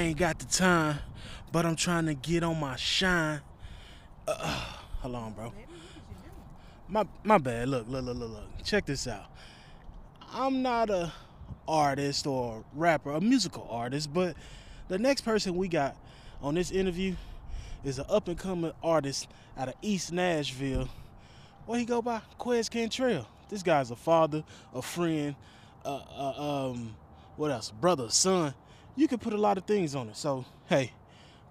ain't got the time, but I'm trying to get on my shine. Uh, hold on, bro. My my bad. Look, look, look, look, look. Check this out. I'm not a artist or rapper, a musical artist, but the next person we got on this interview is an up and coming artist out of East Nashville. What he go by? Quez Cantrell. This guy's a father, a friend, uh, uh, um, what else? Brother, son. You can put a lot of things on it. So, hey,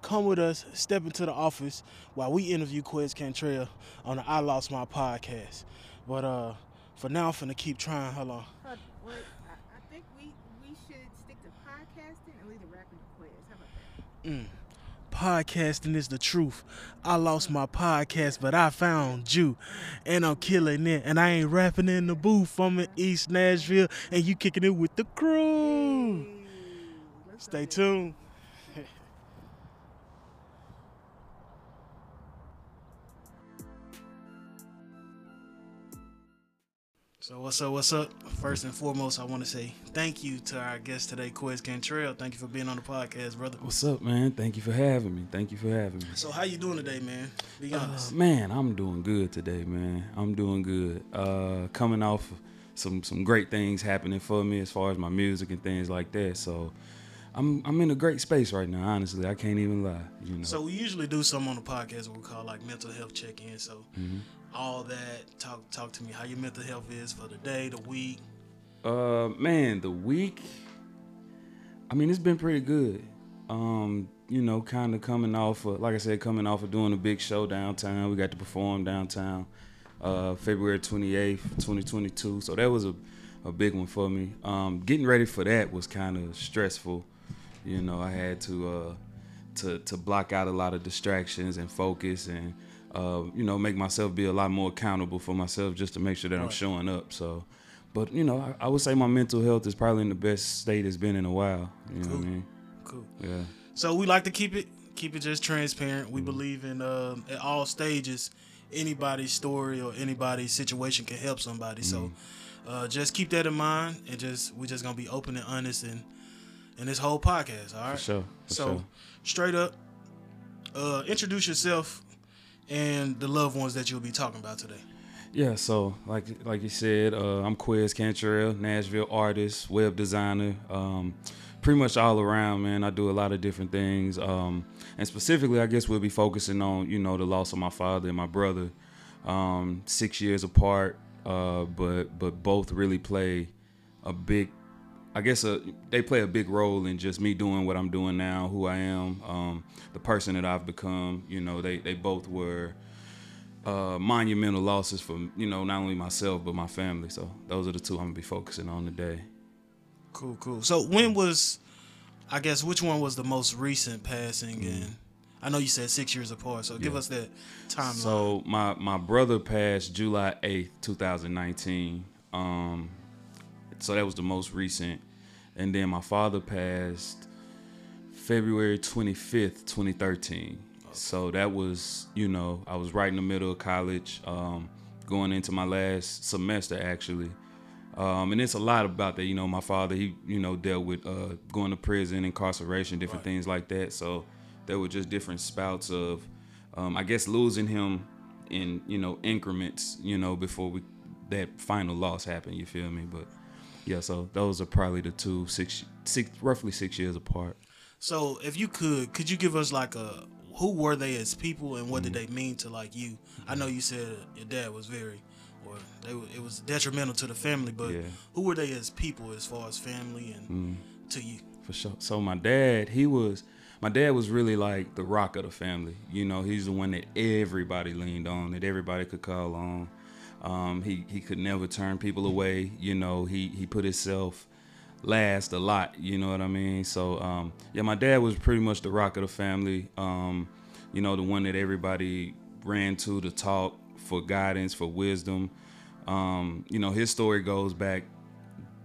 come with us, step into the office while we interview Quez Cantrell on the I Lost My podcast. But uh, for now, I'm finna keep trying. Hold on. Uh, well, I, think we, we should stick to podcasting and leave the rapping to Quez. How about that? Mm. Podcasting is the truth. I lost my podcast, but I found you. And I'm killing it. And I ain't rapping in the booth. I'm in East Nashville, and you kicking it with the crew. Hey, Stay tuned. So what's up? What's up? First and foremost, I want to say thank you to our guest today, Quez Cantrell. Thank you for being on the podcast, brother. What's up, man? Thank you for having me. Thank you for having me. So how you doing today, man? Be Uh, honest. man, I'm doing good today, man. I'm doing good. Uh, coming off some some great things happening for me as far as my music and things like that. So I'm I'm in a great space right now. Honestly, I can't even lie. You know. So we usually do something on the podcast what we call like mental health check-in. So Mhm. all that, talk talk to me how your mental health is for the day, the week. Uh, man, the week. I mean, it's been pretty good. Um, you know, kind of coming off, of, like I said, coming off of doing a big show downtown. We got to perform downtown, uh, February twenty eighth, twenty twenty two. So that was a, a big one for me. Um, getting ready for that was kind of stressful. You know, I had to uh, to to block out a lot of distractions and focus and. Uh, you know, make myself be a lot more accountable for myself just to make sure that I'm showing up. So, but you know, I, I would say my mental health is probably in the best state it's been in a while. You know what I mean? Cool. Yeah. So we like to keep it keep it just transparent. We believe in um, at all stages, anybody's story or anybody's situation can help somebody. So uh, just keep that in mind, and just we're just gonna be open and honest in in this whole podcast. All right. For sure. For so sure. straight up, uh, introduce yourself and the loved ones that you'll be talking about today. Yeah, so like like you said, uh, I'm Quez Cantrell, Nashville artist, web designer, um, pretty much all around, man. I do a lot of different things, um, and specifically, I guess we'll be focusing on you know the loss of my father and my brother, um, six years apart, uh, but but both really play a big, I guess a, they play a big role in just me doing what I'm doing now, who I am, um, the person that I've become. You know, they they both were uh, monumental losses for you know not only myself but my family. So those are the two I'm gonna be focusing on today. Cool, cool. So when was, I guess, which one was the most recent passing? And I know you said six years apart. So give. Yeah. us that timeline. So my my brother passed July 8th, 2019. Um, so that was the most recent, and then my father passed February 25th, 2013. So that was you know I was right in the middle of college, um, going into my last semester actually. Um, and it's a lot about that. You know, my father, he, you know, dealt with uh, going to prison, incarceration, different Right. things like that. So there were just different spouts of, um, I guess, losing him in, you know, increments, you know, before we that final loss happened. You feel me? But yeah, so those are probably the two six, six, roughly six years apart. So if you could, could you give us like a who were they as people and what did Mm-hmm. they mean to like you? I know you said your dad was very, or they it was detrimental to the family, but Yeah. who were they as people as far as family and Mm. to you? For sure. So my dad, he was my dad was really like the rock of the family. You know, he's the one that everybody leaned on, that everybody could call on. Um, he he could never turn people away. You know, he he put himself last a lot. You know what I mean? So um, yeah, my dad was pretty much the rock of the family. Um, you know, the one that everybody ran to to talk for guidance, for wisdom. Um, you know, his story goes back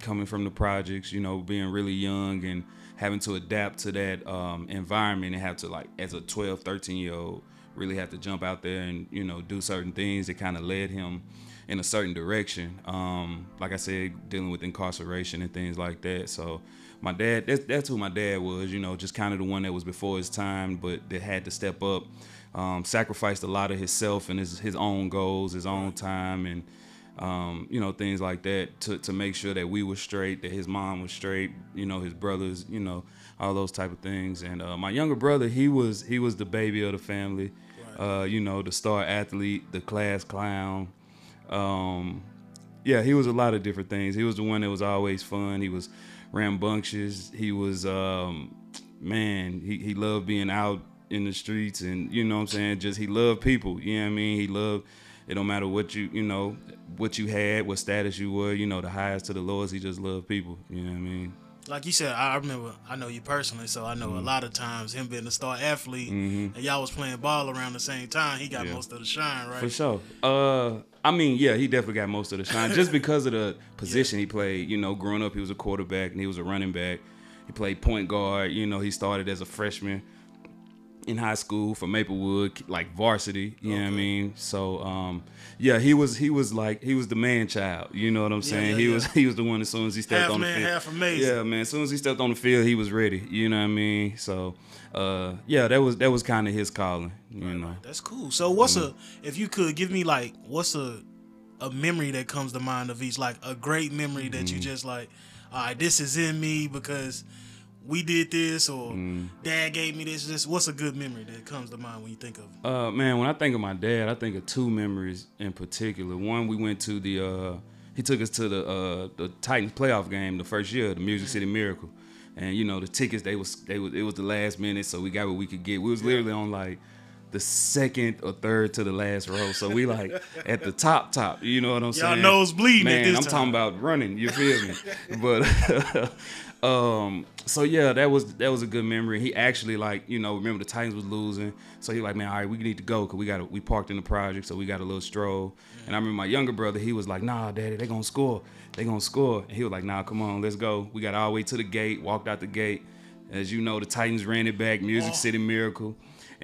coming from the projects, you know, being really young and having to adapt to that um, environment and have to like as a 12, 13 year old really have to jump out there and you know do certain things that kind of led him in a certain direction. Um, like I said, dealing with incarceration and things like that. So my dad, that's, that's who my dad was. You know, just kind of the one that was before his time, but that had to step up, um, sacrificed a lot of himself and his his own goals, his own time, and um, you know things like that to to make sure that we were straight, that his mom was straight, you know, his brothers, you know, all those type of things. And uh, my younger brother, he was he was the baby of the family. Uh, you know, the star athlete, the class clown. Um, yeah, he was a lot of different things. He was the one that was always fun. He was rambunctious. He was, um, man, he, he loved being out in the streets and, you know what I'm saying? Just he loved people. You know what I mean? He loved, it don't matter what you, you know, what you had, what status you were, you know, the highest to the lowest, he just loved people. You know what I mean? like you said, I remember I know you personally, so I know Mm-hmm. a lot of times him being a star athlete and y'all was playing ball around the same time, he got Yeah. most of the shine, right? For sure. Uh, I mean, yeah, he definitely got most of the shine just because of the position he played. You know, growing up, he was a quarterback and he was a running back. He played point guard. You know, he started as a freshman in high school for Maplewood, like varsity. You know what I mean? So, um, yeah, he was he was like he was the man child. You know what I'm saying? yeah, he yeah. was he was the one as soon as he stepped Half on man, the field. half amazing. Yeah, man. As soon as he stepped on the field, he was ready. You know what I mean? So, uh, yeah, that was that was kind of his calling. You know. That's cool. So what's Mm-hmm. a if you could give me like what's a a memory that comes to mind of each like a great memory that Mm-hmm. you just like all right this is in me because we did this or Mm-hmm. dad gave me this just what's a good memory that comes to mind when you think of it? Uh, man, when I think of my dad, I think of two memories in particular. One, we went to the uh, he took us to the uh, the Titans playoff game the first year, the Music City Miracle, and you know the tickets they was they was it was the last minute, so we got what we could get. We was literally on like the second or third to the last row, so we like at the top top. You know what I'm Y'all saying? nose bleeding at Man, I'm time. talking about running. You feel me? but um, so yeah, that was that was a good memory. He actually like you know remember the Titans was losing, so he like man, all right, we need to go because we got we parked in the project, so we got a little stroll. And I remember my younger brother, he was like, nah, daddy, they gonna score, they gonna score. And he was like, nah, come on, let's go. We got all the way to the gate, walked out the gate. As you know, the Titans ran it back, Music Oh. City Miracle.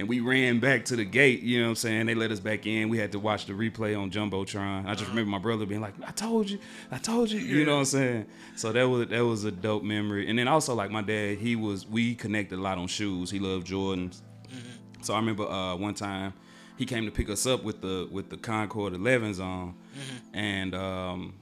And we ran back to the gate, you know what I'm saying? They let us back in. We had to watch the replay on Jumbotron. I just remember my brother being like, I told you, I told you, you know what I'm saying? So that was that was a dope memory. And then also like my dad, he was we connected a lot on shoes. He loved Jordans. So I remember uh, one time he came to pick us up with the with the Concord 11s on, and um,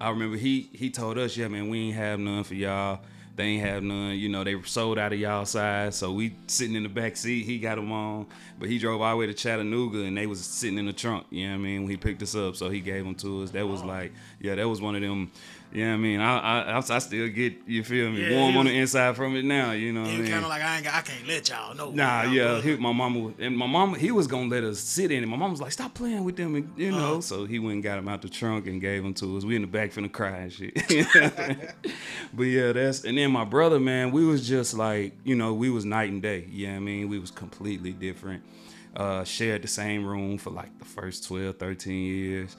I remember he he told us, yeah, man, we ain't have none for y'all. They ain't have none. You know, they were sold out of y'all size. So we sitting in the back seat. He got them on, but he drove all the way to Chattanooga, and they was sitting in the trunk. You know what I mean? When he picked us up, so he gave them to us. That was oh. like, yeah, that was one of them. You know what I mean? I I, I, still get you feel me Yeah, warm he on the inside from it now. You know what I He mean? kind of like I ain't got, I can't let y'all know. Nah, yeah, he, my mama and my mama, he was gonna let us sit in it. My mom was like, "Stop playing with them," and, you know. Uh-huh. So he went and got him out the trunk and gave them to us. We in the back finna cry and shit. but yeah, that's and then my brother, man, we was just like, you know, we was night and day. You know what I mean? We was completely different. Uh, shared the same room for like the first 12, 13 years.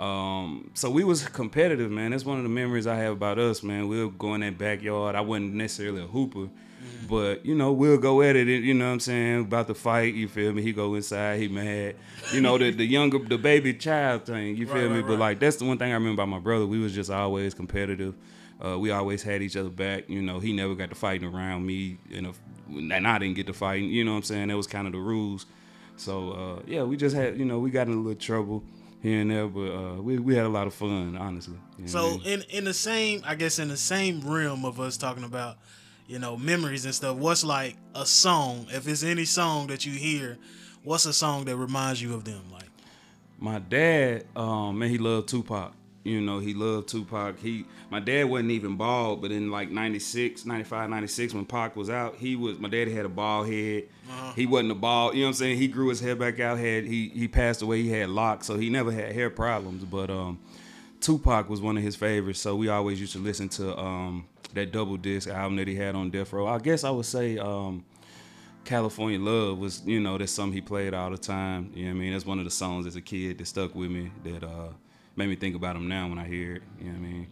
Um, so we was competitive, man. That's one of the memories I have about us, man. We'll go in that backyard. I wasn't necessarily a hooper, but you know, we'll go at it. You know what I'm saying? About the fight, you feel me? He go inside, he mad. You know, the the younger, the baby child thing. You feel Right, me? right, But right. like that's the one thing I remember about my brother. We was just always competitive. Uh, we always had each other back. You know, he never got to fighting around me, you know, and I didn't get to fighting. You know what I'm saying? That was kind of the rules. So uh, yeah, we just had, you know, we got in a little trouble here and there, but uh, we we had a lot of fun, honestly. You know what I So mean? in in the same, I guess in the same realm of us talking about, you know, memories and stuff. What's like a song? If it's any song that you hear, what's a song that reminds you of them? Like, my dad, um, man, he loved Tupac. You know, he loved Tupac. He, my dad wasn't even bald, but in like 96, 95, 96, when Pac was out, he was, my daddy had a bald head. He wasn't a bald, you know what I'm saying? He grew his hair back out, had, he, he passed away, he had locks, so he never had hair problems, but, um, Tupac was one of his favorites, so we always used to listen to, um, that double disc album that he had on Death Row. I guess I would say, um, California Love was, you know, that's something he played all the time. You know what I mean? That's one of the songs as a kid that stuck with me that uh made me think about him now when I hear it. You know what I mean?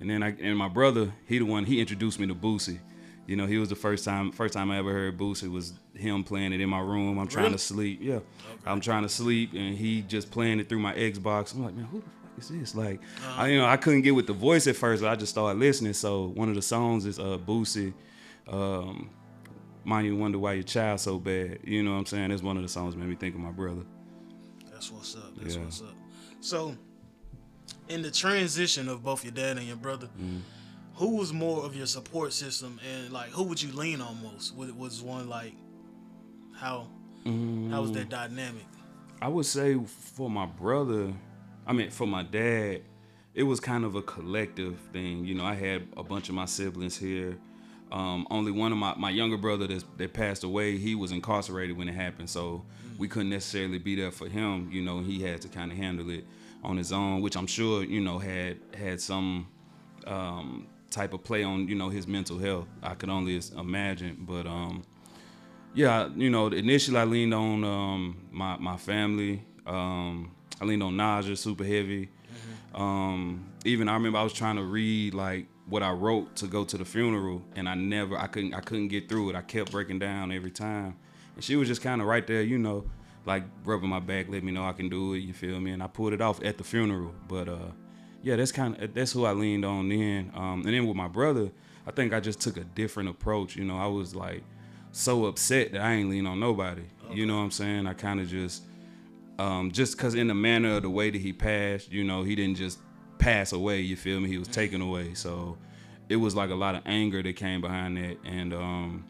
And then I and my brother, he the one he introduced me to Boosie. You know, he was the first time first time I ever heard Boosie was him playing it in my room. I'm trying Really? to sleep. Yeah. I'm trying to sleep and he just playing it through my Xbox. I'm like, man, who the fuck is this? Like I you know, I couldn't get with the voice at first, but I just started listening. So one of the songs is uh Boosie. Um Mind you wonder why your child so bad. You know what I'm saying? That's one of the songs that made me think of my brother. That's what's up. That's Yeah. what's up. So, in the transition of both your dad and your brother, Mm-hmm. who was more of your support system, and like who would you lean on most? Was, was one like how how was that dynamic? I would say for my brother, I mean for my dad, it was kind of a collective thing. You know, I had a bunch of my siblings here. Um, only one of my, my younger brother that, that passed away, he was incarcerated when it happened, so we couldn't necessarily be there for him. You know, he had to kind of handle it on his own, which I'm sure you know had had some um, type of play on you know his mental health. I could only imagine, but um, yeah, you know, initially I leaned on um, my my family. Um, I leaned on Naja, super heavy. Um, even I remember I was trying to read like what I wrote to go to the funeral, and I never, I couldn't, I couldn't get through it. I kept breaking down every time, and she was just kind of right there, you know, like rubbing my back, let me know I can do it. You feel me? And I pulled it off at the funeral. But uh, yeah, that's kind of that's who I leaned on then. Um, and then with my brother, I think I just took a different approach. You know, I was like so upset that I ain't lean on nobody. You know what I'm saying? I kind of just, um, just cause in the manner of the way that he passed, you know, he didn't just pass away. You feel me? He was taken away. So it was like a lot of anger that came behind that, and um,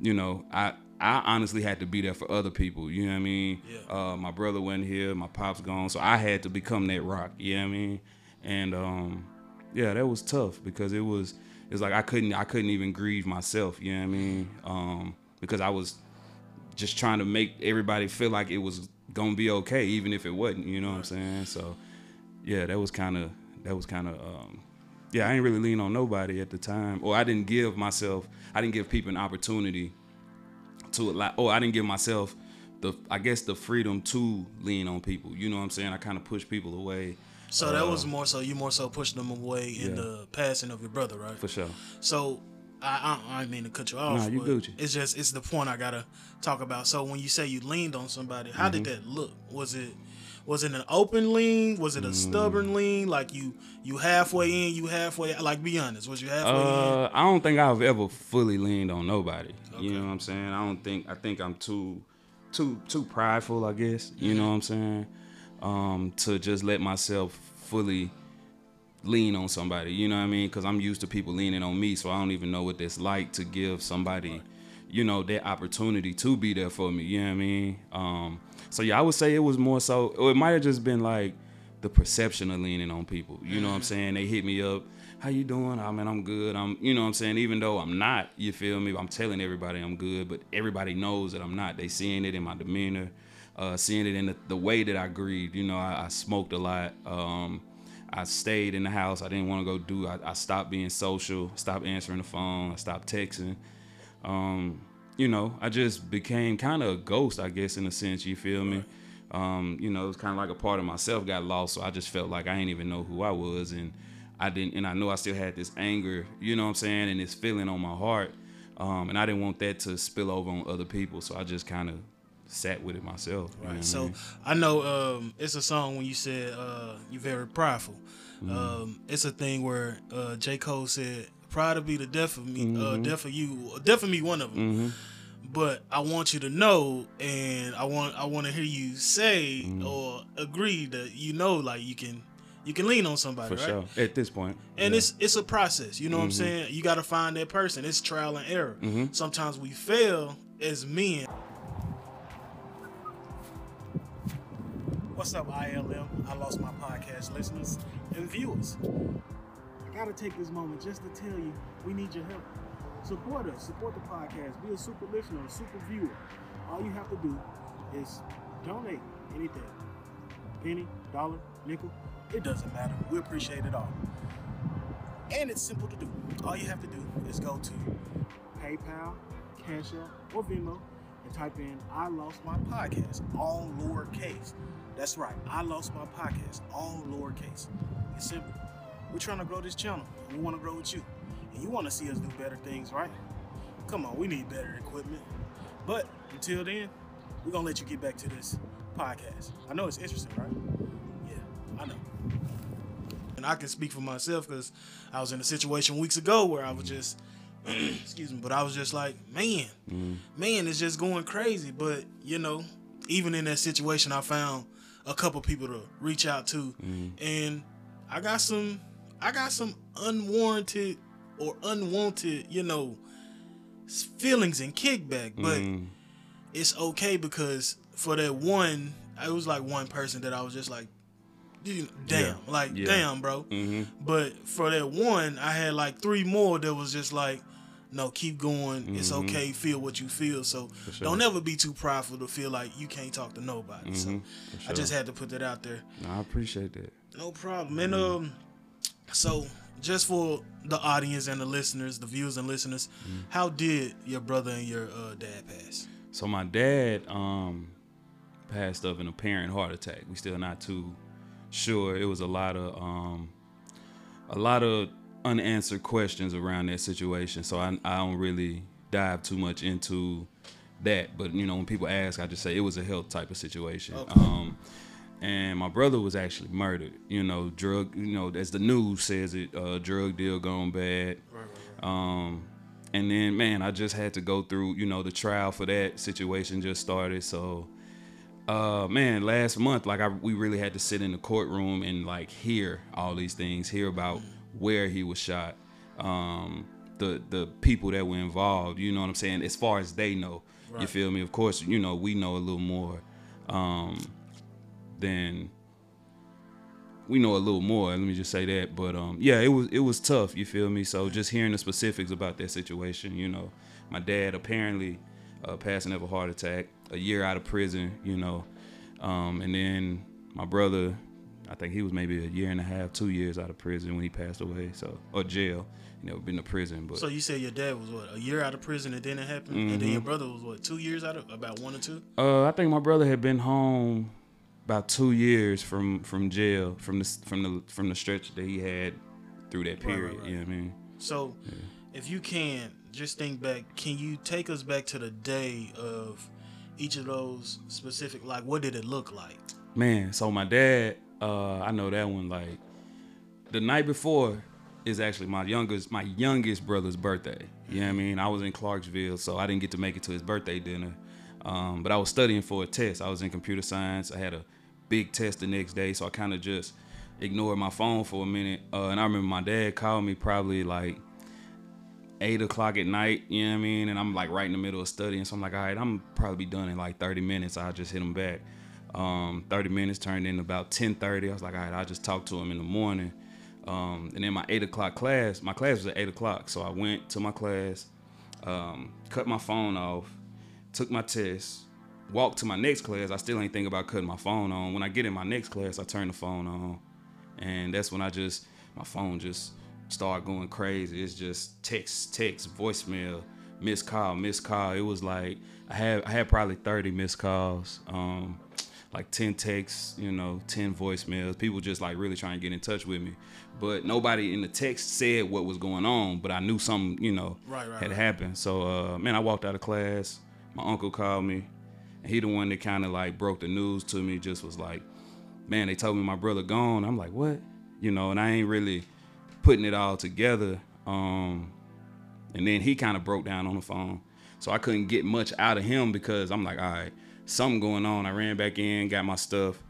you know, I. I honestly had to be there for other people, you know what I mean? Yeah. Uh, my brother wasn't here, my pop's gone, so I had to become that rock, you know what I mean? And um, yeah, that was tough because it was it's like I couldn't I couldn't even grieve myself, you know what I mean? Um, because I was just trying to make everybody feel like it was gonna be okay, even if it wasn't, you know what I'm saying? So yeah, that was kind of that was kind of um, yeah, I ain't really lean on nobody at the time, or I didn't give myself, I didn't give people an opportunity to a lot, or I didn't give myself the I guess the freedom to lean on people. You know what I'm saying? I kind of push people away. So that was more so you more so pushing them away in Uh, yeah. the passing of your brother, right? For sure. So I, I I mean to cut you off. Nah, you Gucci. It's just it's the point I gotta talk about. So when you say you leaned on somebody, how Mm-hmm. did that look? Was it was it an open lean? Was it a Mm. stubborn lean? Like you you halfway in, you halfway like be honest, was you halfway in? Uh, I don't think I've ever fully leaned on nobody. You know what I'm saying? I don't think I think I'm too too too prideful, I guess. You know what I'm saying? Um, to just let myself fully lean on somebody. You know what I mean? Because I'm used to people leaning on me, so I don't even know what it's like to give somebody, you know, that opportunity to be there for me. You know what I mean? Um, so yeah, I would say it was more so. It might have just been like the perception of leaning on people. You know what I'm saying? They hit me up. How you doing? I mean, I'm good. I'm, you know what I'm saying? Even though I'm not, you feel me? I'm telling everybody I'm good, but everybody knows that I'm not. They seeing it in my demeanor, uh, seeing it in the, the way that I grieved. You know, I, I smoked a lot. Um, I stayed in the house. I didn't want to go do. I, I stopped being social. Stopped answering the phone. I stopped texting. Um, you know, I just became kind of a ghost, I guess, in a sense. You feel me? Um, you know, it was kind of like a part of myself got lost. So I just felt like I didn't even know who I was, and I didn't. And I know I still had this anger. You know what I'm saying? And this feeling on my heart. Um, and I didn't want that to spill over on other people. So I just kind of sat with it myself. you know what I Right. So mean? I know um, it's a song when you said uh, you're very prideful. Mm-hmm. Um, it's a thing where uh, J Cole said, "Pride to be the death of me, uh, Mm-hmm. death of you, death of me, one of them." But I want you to know, and I want I want to hear you say Mm-hmm. or agree that you know, like you can you can lean on somebody, for right? sure. At this point, And yeah. Mm-hmm. it's it's a process, you know what I'm saying? You got to find that person. It's trial and error. Sometimes we fail as men. What's up, ILM? I lost my podcast listeners and viewers. Gotta take this moment just to tell you we need your help. Support us, support the podcast, be a super listener, a super viewer. All you have to do is donate anything. Penny, dollar, nickel, it doesn't matter. We appreciate it all. And it's simple to do. All you have to do is go to PayPal, Cash App, or Venmo and type in I Lost My Podcast, all lowercase. That's right, I Lost My Podcast, all lowercase. It's simple. We're trying to grow this channel. and We want to grow with you. And you want to see us do better things, right? come on, we need better equipment. But until then, we're gonna let you get back to this podcast. I know it's interesting, right? Yeah, I know. And I can speak for myself because I was in a situation weeks ago where I was just, excuse me, but I was just like, man, mm-hmm. man, it's just going crazy. But you know, even in that situation, I found a couple people to reach out to, mm-hmm. and I got some, I got some unwarranted or unwanted, you know, feelings and kickback. But Mm. it's okay because for that one, it was like one person that I was just like, damn, Yeah. like Yeah. damn, bro. hmm But for that one, I had like three more that was just like, no, keep going. It's Mhm. okay. Feel what you feel. So sure. don't ever be too prideful to feel like you can't talk to nobody. So Mhm. For I just had to put that out there. No, I appreciate that. No problem. And um, so just for the audience and the listeners, the viewers and listeners, Mm-hmm. how did your brother and your uh, dad pass? So my dad um passed of an apparent heart attack. We still not too sure. It was a lot of um a lot of unanswered questions around that situation. So I I don't really dive too much into that. But you know, when people ask, I just say it was a health type of situation. Okay. Um and my brother was actually murdered. You know, drug. You know, as the news says it, uh, drug deal gone bad. Um, and then, man, I just had to go through, you know, the trial for that situation just started. So, uh, man, last month, like, I, we really had to sit in the courtroom and, like, hear all these things, hear about where he was shot, um, the, the people that were involved, you know what I'm saying? As far as they know, you feel me? Of course, you know, we know a little more, um, than we know a little more. Let me just say that. But um, yeah, it was it was tough. You feel me? So just hearing the specifics about that situation, you know, my dad apparently uh, passing of a heart attack, a year out of prison, you know, um, and then my brother, I think he was maybe a year and a half, two years out of prison when he passed away. So or jail, you know, been to prison, but So you said your dad was what a year out of prison and then it happened, and then Mhm. your brother was what two years out of about one or two. Uh, I think my brother had been home about two years from from jail from the from the from the stretch that he had through that Right, right, period. right. You know what I mean? So, if you can, just think back. Can you take us back to the day of each of those specific? Like, what did it look like? Man, so my dad, uh, I know that one. Like the night before is actually my youngest my youngest brother's birthday. You know what I mean? I was in Clarksville, so I didn't get to make it to his birthday dinner. Um, but I was studying for a test. I was in computer science. I had a big test the next day, so I kind of just ignored my phone for a minute. Uh, and I remember my dad called me probably like eight o'clock at night, you know what I mean? And I'm like right in the middle of studying. So I'm like, all right, I'm probably be done in like 30 minutes. I'll just hit him back. Um, 30 minutes turned in about 10:30. I was like, all right, I'll just talk to him in the morning. Um, and then my eight o'clock class, my class was at eight o'clock. So I went to my class, um, cut my phone off, took my test, walked to my next class. I still ain't think about cutting my phone on. When I get in my next class, I turn the phone on. And that's when I just, my phone just start going crazy. It's just text, text, voicemail, missed call, missed call. It was like, I had, I had probably 30 missed calls. Um, like 10 texts, you know, 10 voicemails. People just like really trying to get in touch with me. But nobody in the text said what was going on, but I knew something, you know, Right, right, had right. happened. So, uh, man, I walked out of class. My uncle called me, he the one that kind of like broke the news to me. Just was like, man, they told me my brother gone. I'm like, what? You know, and I ain't really putting it all together. Um, and then he kind of broke down on the phone. So I couldn't get much out of him because I'm like, all right, something going on. I ran back in, got my stuff,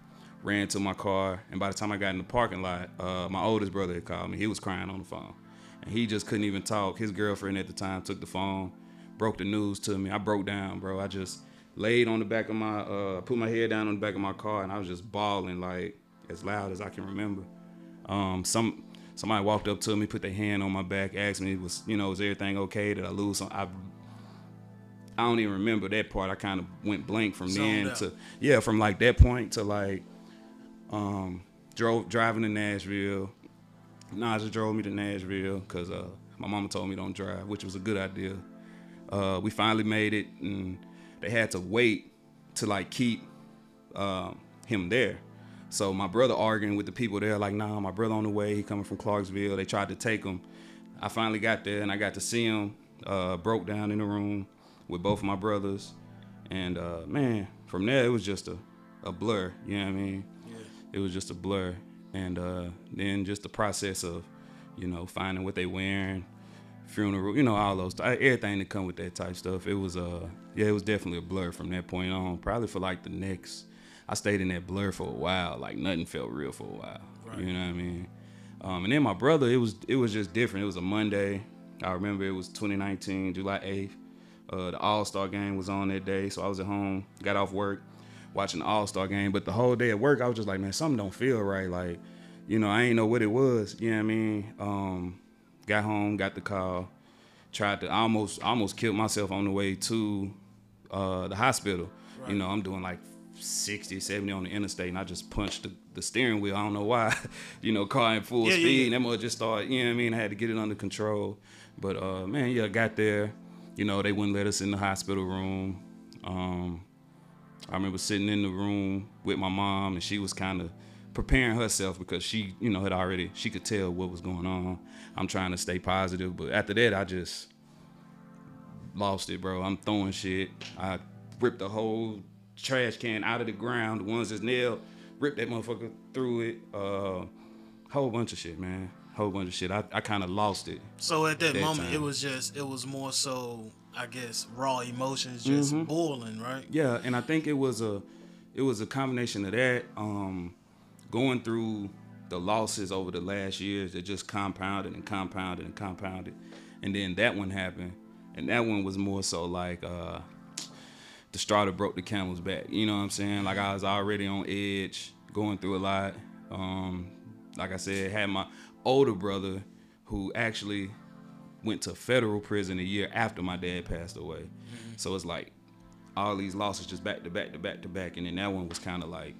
ran to my car, and by the time I got in the parking lot, uh, my oldest brother had called me. He was crying on the phone, and he just couldn't even talk. His girlfriend at the time took the phone, broke the news to me. I broke down, bro. I just laid on the back of my, uh, put my head down on the back of my car, and I was just bawling like as loud as I can remember. Um, some somebody walked up to me, put their hand on my back, asked me, "Was you know, is everything okay? Did I lose some?" I I don't even remember that part. I kind of went blank from Zoned then out. to yeah, from like that point to like um drove driving to Nashville. Naja drove me to Nashville because uh, my mama told me don't drive, which was a good idea. Uh, we finally made it, and they had to wait to like keep um, him there. So my brother arguing with the people there, like, nah, my brother on the way. He coming from Clarksville. They tried to take him. I finally got there, and I got to see him. uh, broke down in the room with both of my brothers, and uh, man, from there it was just a, a blur. You know what I mean? Yeah. It was just a blur, and uh, then just the process of, you know, finding what they wearing, funeral, you know, all those everything that come with that type stuff. It was uh, yeah, it was definitely a blur from that point on. Probably for like the next, I stayed in that blur for a while. Like nothing felt real for a while. Right. You know what I mean? Um, and then my brother, it was it was just different. It was a Monday. I remember it was 2019, July 8th. Uh, the All Star game was on that day, so I was at home, got off work, watching the All Star game. But the whole day at work, I was just like, man, something don't feel right. Like, you know, I ain't know what it was. You know what I mean? Um, got home, got the call, tried to almost almost killed myself on the way to uh, the hospital. Right. You know, I'm doing like 60, 70 on the interstate, and I just punched the, the steering wheel. I don't know why. you know, car in full Yeah, yeah, speed, yeah. and that mother just started. You know what I mean? I had to get it under control. But uh, man, yeah, got there. You know, they wouldn't let us in the hospital room. Um, I remember sitting in the room with my mom, and she was kind of preparing herself because she, you know, had already she could tell what was going on. I'm trying to stay positive, but after that, I just lost it, bro. I'm throwing shit. I ripped the whole trash can out of the ground, the ones that's nailed, ripped that motherfucker through it. Uh, whole bunch of shit, man. Whole bunch of shit. I, I kind of lost it. So at that, That moment, it was just it was more so I guess raw emotions just Mm-hmm. boiling, right? Yeah, and I think it was a it was a combination of that, um, going through the losses over the last years that just compounded and compounded and compounded, and then that one happened, and that one was more so like uh, the straw that broke the camel's back. You know what I'm saying? Like I was already on edge, going through a lot. Um, like I said, had my older brother who actually went to federal prison a year after my dad passed away. So it's like all these losses just back to back to back to back, and then that one was kind of like,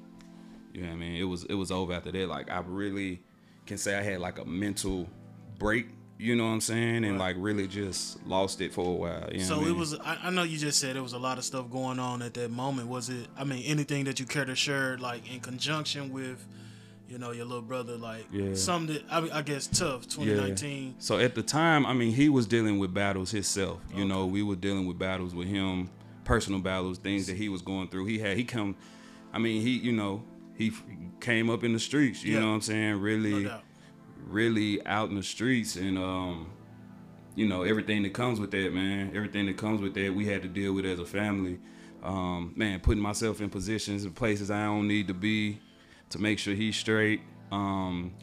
you know what I mean? It was it was over after that. Like I really can say I had like a mental break. You know what I'm saying? And Right. like really just lost it for a while. You know So it mean? was. I, I know you just said there was a lot of stuff going on at that moment. Was it? I mean, anything that you care to share, like in conjunction with, you know, your little brother, like Yeah. some that I, mean, I guess tough. 2019. So at the time, I mean, he was dealing with battles himself. You know, we were dealing with battles with him, personal battles, things that he was going through. He had he come, I mean, he you know he f- came up in the streets. You Yeah. know what I'm saying? No Really, doubt. really out in the streets, and um, you know everything that comes with that, man. Everything that comes with that, we had to deal with as a family. Um, man, putting myself in positions and places I don't need to be to make sure he's straight. Um,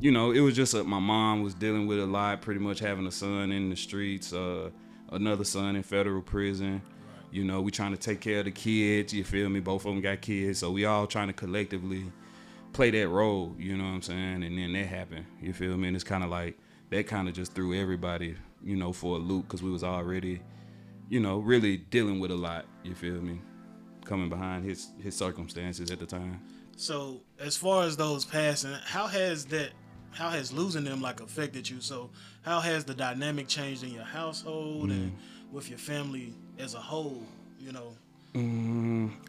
you know, it was just a, my mom was dealing with a lot, pretty much having a son in the streets, uh, another son in federal prison. You know, we trying to take care of the kids. You feel me? Both of them got kids, so we all trying to collectively play that role. You know what I'm saying? And then that happened. You feel me? And it's kind of like that kind of just threw everybody, you know, for a loop because we was already, you know, really dealing with a lot. You feel me? Coming behind his his circumstances at the time. So as far as those passing, how has that? How has losing them like affected you? So how has the dynamic changed in your household and Mm. with your family as a whole? You know.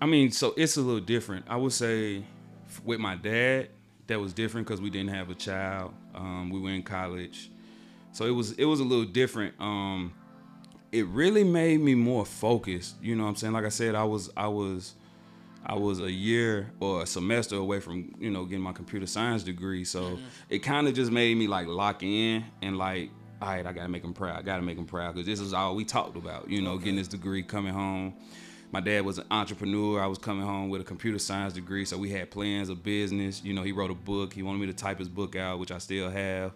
I mean, so it's a little different. I would say with my dad, that was different because we didn't have a child. Um, we were in college, so it was it was a little different. Um, it really made me more focused. You know what I'm saying? Like I said, I was I was I was a year or a semester away from you know getting my computer science degree, so it kind of just made me like lock in and like, all right, I gotta make him proud. I gotta make him proud because this is all we talked about. You know, getting this degree, coming home. My dad was an entrepreneur. I was coming home with a computer science degree, so we had plans of business. You know, he wrote a book. He wanted me to type his book out, which I still have.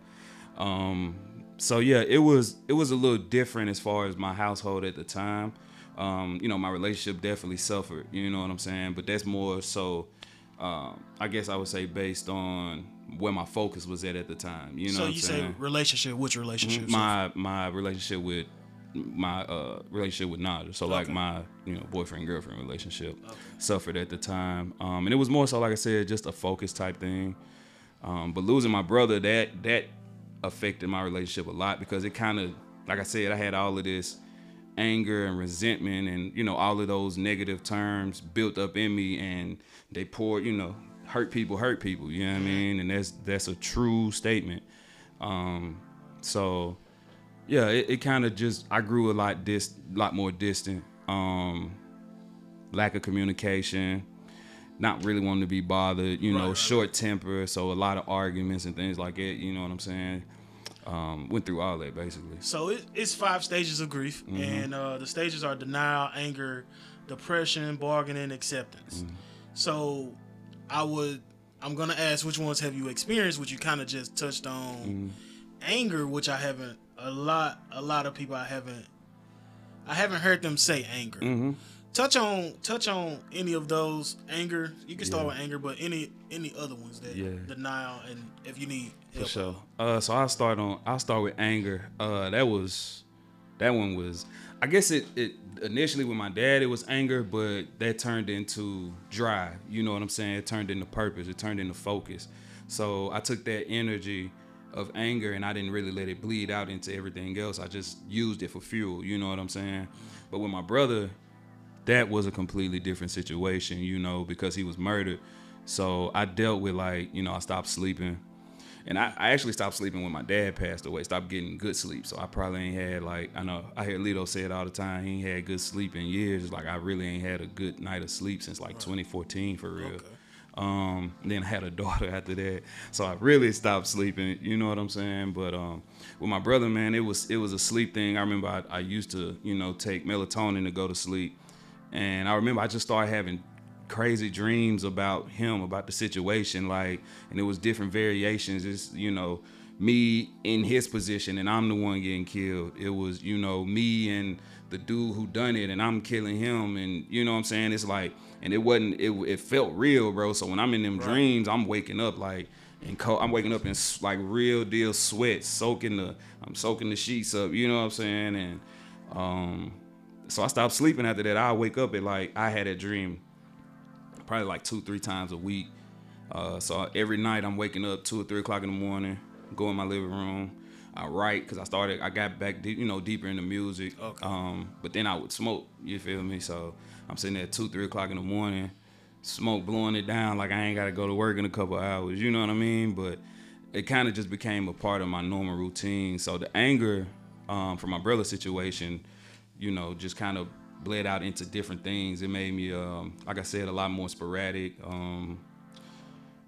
Um, so yeah, it was it was a little different as far as my household at the time. Um, you know, my relationship definitely suffered. You know what I'm saying? But that's more so. Um, I guess I would say based on where my focus was at at the time. You know so what you say relationship? Which relationship? my my relationship with my uh relationship with Naja. So like my you know boyfriend girlfriend relationship suffered at the time, um, and it was more so like I said, just a focus type thing. Um, but losing my brother that that affected my relationship a lot because it kind of like I said, I had all of this anger and resentment and you know all of those negative terms built up in me and they poured you know hurt people hurt people you know what i mean and that's that's a true statement um so yeah, it, it kind of just I grew a lot dis, lot more distant. Um, lack of communication, not really wanting to be bothered. You know, Right, short temper, so a lot of arguments and things like that. You know what I'm saying? Um, went through all that basically. So it, it's five stages of grief, Mm-hmm. and uh, the stages are denial, anger, depression, bargaining, acceptance. Mm-hmm. So I would, I'm gonna ask which ones have you experienced, which you kind of just touched on. Mm-hmm. Anger, which I haven't. A lot, a lot of people I haven't. I haven't heard them say anger. Mm-hmm. Touch on, touch on any of those anger. You can start Yeah. with anger, but any any other ones that Yeah. denial and if you need For help. sure. Uh, so I'll start on. I'll start with anger. Uh, that was, that one was. I guess it it initially with my dad it was anger, but that turned into drive. You know what I'm saying? It turned into purpose. It turned into focus. So I took that energy of anger and I didn't really let it bleed out into everything else. I just used it for fuel. You know what I'm saying? But with my brother, that was a completely different situation, you know, because he was murdered. So I dealt with like, you know, I stopped sleeping. And I, I actually stopped sleeping when my dad passed away, stopped getting good sleep. So I probably ain't had like I know I hear Lito say it all the time, he ain't had good sleep in years. Like I really ain't had a good night of sleep since like 2014 for real. Okay. Um, then I had a daughter after that, so I really stopped sleeping. You know what I'm saying? But um, with my brother, man, it was it was a sleep thing. I remember I, I used to you know take melatonin to go to sleep, and I remember I just started having crazy dreams about him, about the situation, like, and it was different variations. It's you know me in his position, and I'm the one getting killed. It was you know me and the dude who done it, and I'm killing him, and you know what I'm saying? It's like, and it wasn't. It it felt real, bro. So when I'm in them dreams, I'm waking up like. And cold, I'm waking up in like real deal sweat, soaking the, I'm soaking the sheets up. You know what I'm saying? And um, so I stopped sleeping after that. I wake up and like I had a dream probably like two, three times a week. Uh, so every night I'm waking up two or three o'clock in the morning, go in my living room. I write because I started, I got back, deep, you know, deeper into music. Okay. Um, but then I would smoke. You feel me? So I'm sitting there at two, three o'clock in the morning, smoke blowing it down like I ain't got to go to work in a couple hours. You know what I mean? But it kind of just became a part of my normal routine. So the anger um, from my brother situation, you know, just kind of bled out into different things. It made me, um, like I said, a lot more sporadic. Um,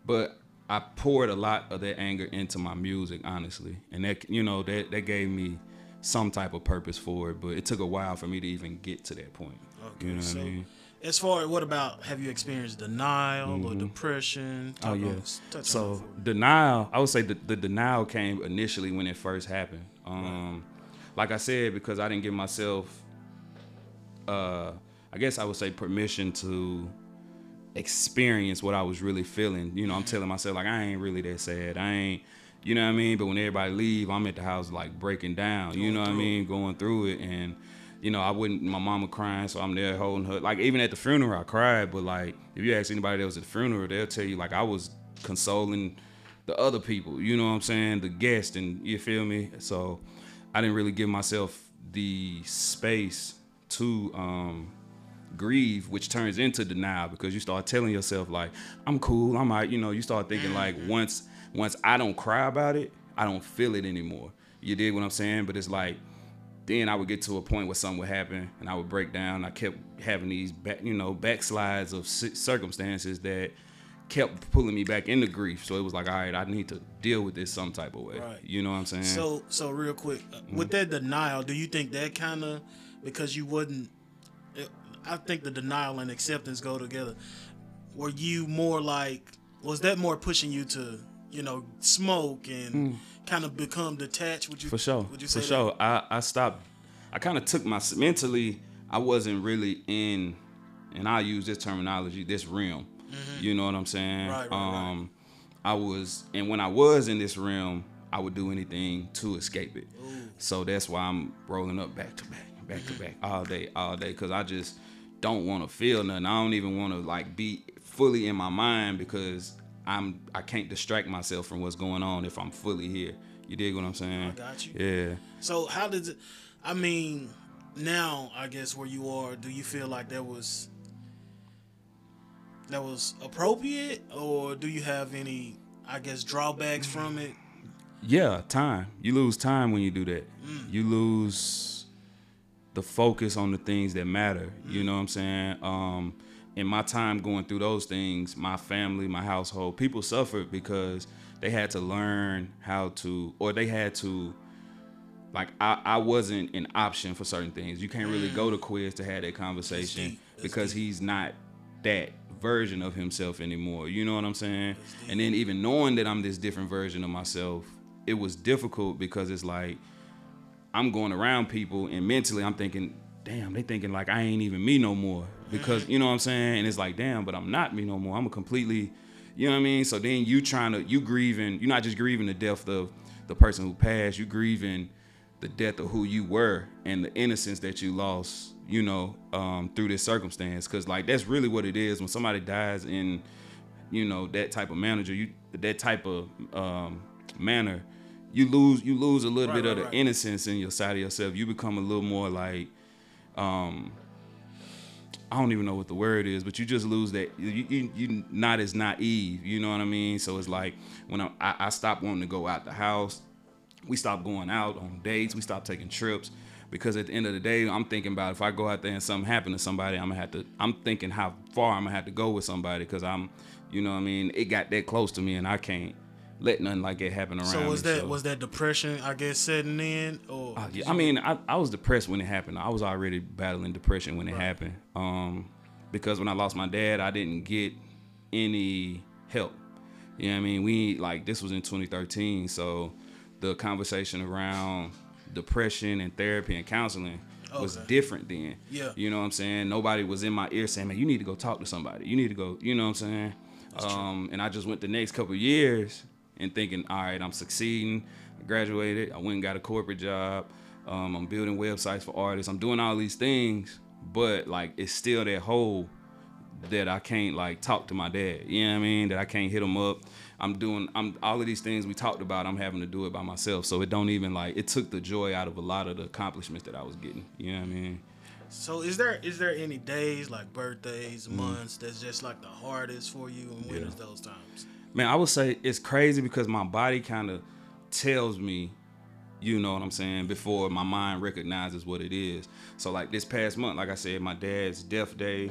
but I poured a lot of that anger into my music, honestly, and that you know that that gave me some type of purpose for it. But it took a while for me to even get to that point. Okay, you know so I mean? as far as what about have you experienced denial or depression? Oh Talk yeah. on- on So denial, I would say the, the denial came initially when it first happened. Um, like I said, because I didn't give myself, uh, I guess I would say permission to experience what I was really feeling. You know, I'm telling myself like I ain't really that sad. I ain't, you know what I mean. But when everybody leave, I'm at the house like breaking down. You know what I mean, going through it and. You know, I wouldn't. My mama crying, so I'm there holding her. Like even at the funeral, I cried. But like, if you ask anybody that was at the funeral, they'll tell you like I was consoling the other people. You know what I'm saying? The guest, and you feel me? So I didn't really give myself the space to um, grieve, which turns into denial because you start telling yourself like, "I'm cool, I'm alright." You know, you start thinking like, once once I don't cry about it, I don't feel it anymore. You did what I'm saying? But it's like then I would get to a point where something would happen and I would break down. I kept having these, back, you know, backslides of circumstances that kept pulling me back into grief. So it was like, all right, I need to deal with this some type of way. Right. You know what I'm saying? So so real quick, uh, Mm-hmm. with that denial, do you think that kind of because you wouldn't? I think the denial and acceptance go together. Were you more like? Was that more pushing you to you know smoke and kind of become detached? Would you Mm. for sure. Would you say for that? sure. I, I stopped. I kind of took my mentally. I wasn't really in, and I use this terminology, this realm. You know what I'm saying? Mm-hmm. Right, right, right. um, I was, and when I was in this realm, I would do anything to escape it. So that's why I'm rolling up back to back, back to back, all day, all day, because I just don't want to feel nothing. I don't even want to like be fully in my mind because I'm I can't distract myself from what's going on if I'm fully here. You dig what I'm saying? I got you. Yeah. So how did it? I mean, now I guess where you are, do you feel like that was that was appropriate, or do you have any, I guess, drawbacks from it? Yeah, time. You lose time when you do that. Mm. You lose the focus on the things that matter. You know what I'm saying? Um, in my time going through those things, my family, my household, people suffered because they had to learn how to, or they had to, like, I, I wasn't an option for certain things. You can't really go to Quez to have that conversation because he's not that version of himself anymore. You know what I'm saying? And then even knowing that I'm this different version of myself, it was difficult because it's like I'm going around people and mentally I'm thinking, damn, they thinking like I ain't even me no more. Because you know what I'm saying? And it's like, damn, but I'm not me no more. I'm a completely you know what I mean? So then you trying to you grieving, you're not just grieving the death of the person who passed, you grieving the death of who you were and the innocence that you lost, you know, um, through this circumstance. Cause like that's really what it is when somebody dies in, you know, that type of manager, you that type of um, manner, you lose you lose a little Right, bit of the right. innocence in your side of yourself. You become a little more like, um, I don't even know what the word is, but you just lose that. You you, you not as naive. You know what I mean? So it's like when I, I I stopped wanting to go out the house, we stopped going out on dates. We stopped taking trips because at the end of the day, I'm thinking about if I go out there and something happened to somebody, I'm gonna have to. I'm thinking how far I'm gonna have to go with somebody because I'm, you know what I mean? It got that close to me and I can't let nothing like that happen around So was me. that was that depression? I guess setting in, or Uh, yeah, I mean, I, I was depressed when it happened. I was already battling depression when it happened. Um, because when I lost my dad, I didn't get any help. You know what I mean? We like this was in 2013, so the conversation around depression and therapy and counseling was Okay. different then. Yeah. You know what I'm saying? Nobody was in my ear saying, "Man, you need to go talk to somebody. You need to go." You know what I'm saying? Um, and I just went the next couple years and thinking, "All right, I'm succeeding. I graduated. I went and got a corporate job. Um, I'm building websites for artists. I'm doing all these things, but like it's still that hole that I can't like talk to my dad. You know what I mean? That I can't hit him up. I'm doing I'm all of these things we talked about. I'm having to do it by myself. So it don't even like it took the joy out of a lot of the accomplishments that I was getting. You know what I mean? So is there is there any days like birthdays, Mm. months that's just like the hardest for you, and when Yeah. is those times? Man, I would say it's crazy because my body kind of tells me, you know what I'm saying, before my mind recognizes what it is. So like this past month, like I said, my dad's death day,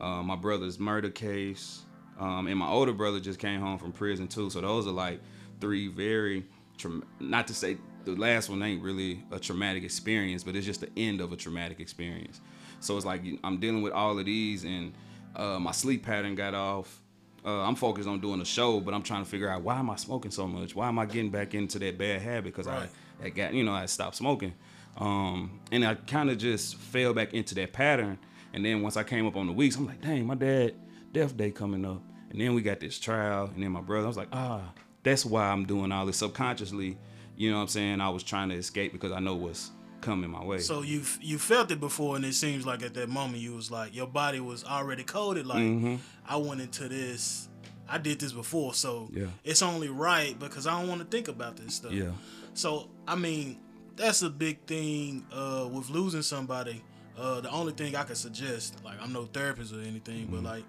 uh, my brother's murder case, um, and my older brother just came home from prison too. So those are like three very, traum- not to say the last one ain't really a traumatic experience, but it's just the end of a traumatic experience. So it's like I'm dealing with all of these, and uh, my sleep pattern got off. Uh, I'm focused on doing a show, but I'm trying to figure out why am I smoking so much? Why am I getting back into that bad habit? Because Right. I, I got, you know, I stopped smoking, um, and I kind of just fell back into that pattern. And then once I came up on the weeks, I'm like, dang, my dad death day coming up, and then we got this trial, and then my brother, I was like, ah, that's why I'm doing all this subconsciously. You know what I'm saying? I was trying to escape because I know what's coming my way. So you you felt it before, and it seems like at that moment you was like your body was already coded. Like Mm-hmm. I went into this, I did this before, so Yeah. it's only right because I don't want to think about this stuff. yeah, So I mean, that's a big thing uh, with losing somebody. Uh, the only thing I could suggest, like I'm no therapist or anything, Mm-hmm. but like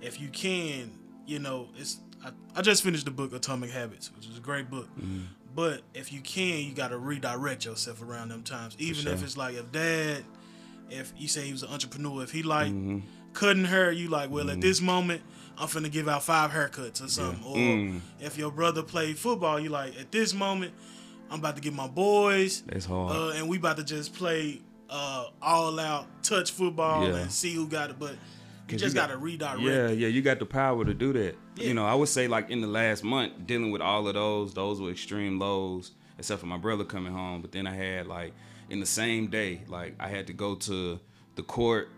if you can, you know, it's I, I just finished the book Atomic Habits, which is a great book. Mm-hmm. But if you can, you got to redirect yourself around them times. Even if it's like if dad, if you say he was an entrepreneur, if he like Mm-hmm. cutting hair, you like, well, at this moment, I'm finna give out five haircuts or something. Or Mm. if your brother played football, you like, at this moment, I'm about to get my boys, that's hard. uh, and we about to just play uh, all out touch football Yeah. and see who got it. But you just you got- to redirect. Yeah, it. yeah, you got the power to do that. Yeah. You know, I would say like in the last month, dealing with all of those, those were extreme lows, except for my brother coming home. But then I had like in the same day, like I had to go to the court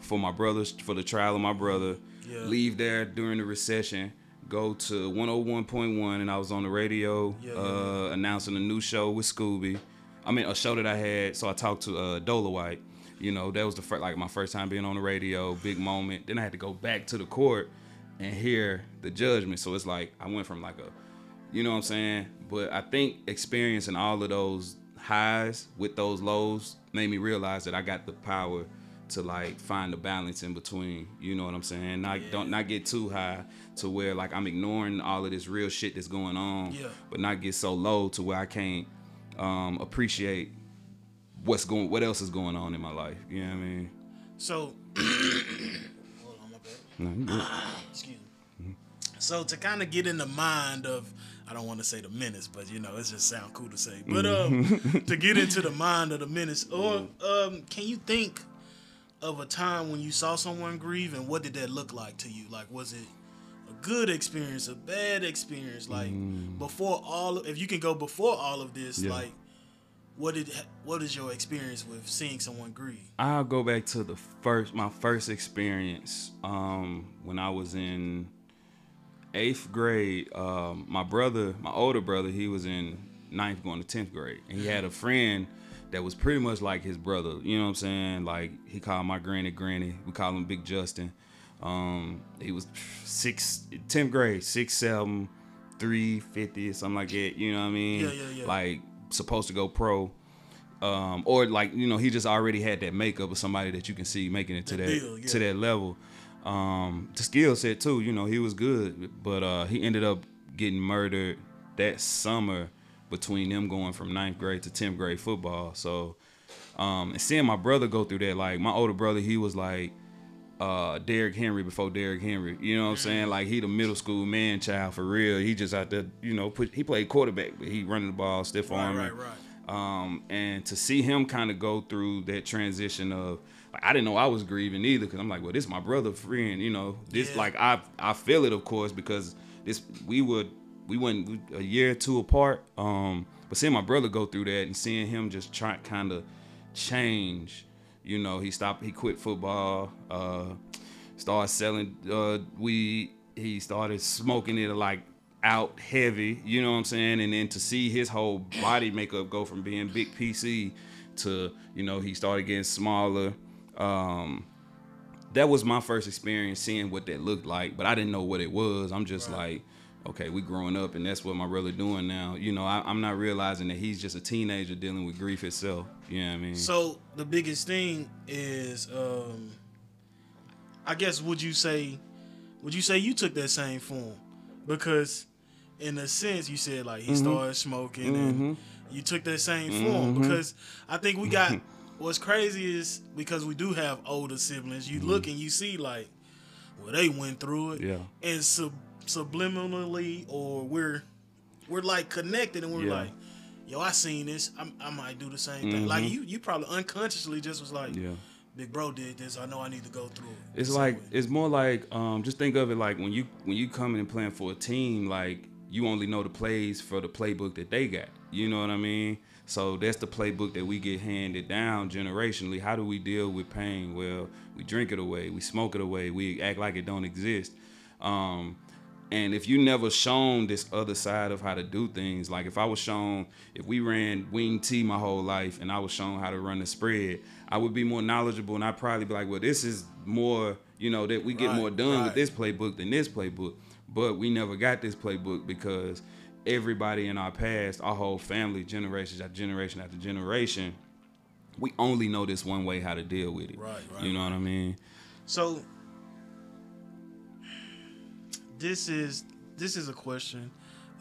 for my brother's for the trial of my brother, Yeah. leave there during the recession, go to 101.1, and I was on the radio Yeah, uh, announcing a new show with Scooby. I mean, a show that I had. So I talked to uh, Dolowite. You know, that was the first, like my first time being on the radio, big moment. Then I had to go back to the court and hear the judgment. So it's like I went from like a, you know what I'm saying? But I think experiencing all of those highs with those lows made me realize that I got the power to like find the balance in between. You know what I'm saying? Not don't not get too high to where like I'm ignoring all of this real shit that's going on, Yeah. but not get so low to where I can't um, appreciate what's going what else is going on in my life. You know what I mean? So, hold on, my bad. No. Excuse me. So to kind of get in the mind of, I don't want to say the menace, but you know, it just sound cool to say. But um, to get into the mind of the menace, or um, can you think of a time when you saw someone grieve, and what did that look like to you? Like, was it a good experience, a bad experience? Like before all, if you can go before all of this, Yeah. like. What did what is your experience with seeing someone grieve? I'll go back to the first my first experience um, when I was in eighth grade. Um, my brother, my older brother, he was in ninth going to tenth grade, and he had a friend that was pretty much like his brother. You know what I'm saying? Like he called my granny Granny. We call him Big Justin. Um, he was six, 10th grade, six seven, three fifty, something like that. You know what I mean? Yeah, yeah, yeah. Like supposed to go pro um, or like you know he just already had that makeup of somebody that you can see making it to That that build, yeah. to that level. Um, the skill set too, you know, he was good, but uh, he ended up getting murdered that summer between them going from ninth grade to tenth grade football. So, um, and seeing my brother go through that, like my older brother, he was like uh Derrick Henry before Derrick Henry. You know what I'm Mm-hmm. saying? Like he the middle school man child for real. He just out there, you know, put he played quarterback, but he running the ball, stiff Right, arm. right, right. Um, and to see him kind of go through that transition of like I didn't know I was grieving either because I'm like, well, this is my brother friend, you know. This Yeah. like I I feel it of course because this we would we went a year or two apart. Um, but seeing my brother go through that and seeing him just try kind of change, you know, he stopped, he quit football, uh, started selling uh, weed. He started smoking it like out heavy, you know what I'm saying? And then to see his whole body makeup go from being big PC to, you know, he started getting smaller. Um, that was my first experience seeing what that looked like, but I didn't know what it was. I'm just like, okay, we growing up, and that's what my brother doing now. You know, I, I'm not realizing that he's just a teenager dealing with grief itself. You know what I mean? So the biggest thing is, um, I guess, would you say, would you say you took that same form? Because, in a sense, you said like he Mm-hmm. started smoking, and you took that same form. Because I think we got what's crazy is because we do have older siblings. You look and you see like, well, they went through it, Mm-hmm. Yeah. and sub- subliminally, or we're we're like connected, and we're Yeah. like. Yo, I seen this. I, I might do the same thing. Like you, you probably unconsciously just was like, Mm-hmm. Yeah. Big Bro did this. I know I need to go through it. It's like way. it's more like um, just think of it like when you when you come in and playing for a team, like you only know the plays for the playbook that they got. You know what I mean? So that's the playbook that we get handed down generationally. How do we deal with pain? Well, we drink it away, we smoke it away, we act like it don't exist. Um, and if you never shown this other side of how to do things, like if I was shown, if we ran wing T my whole life and I was shown how to run the spread, I would be more knowledgeable and I'd probably be like, well, this is more, you know, that we get Right, more done right. with this playbook than this playbook. But we never got this playbook because everybody in our past, our whole family, generations after generation after generation, we only know this one way how to deal with it. Right, right, You know what I mean? So this is this is a question.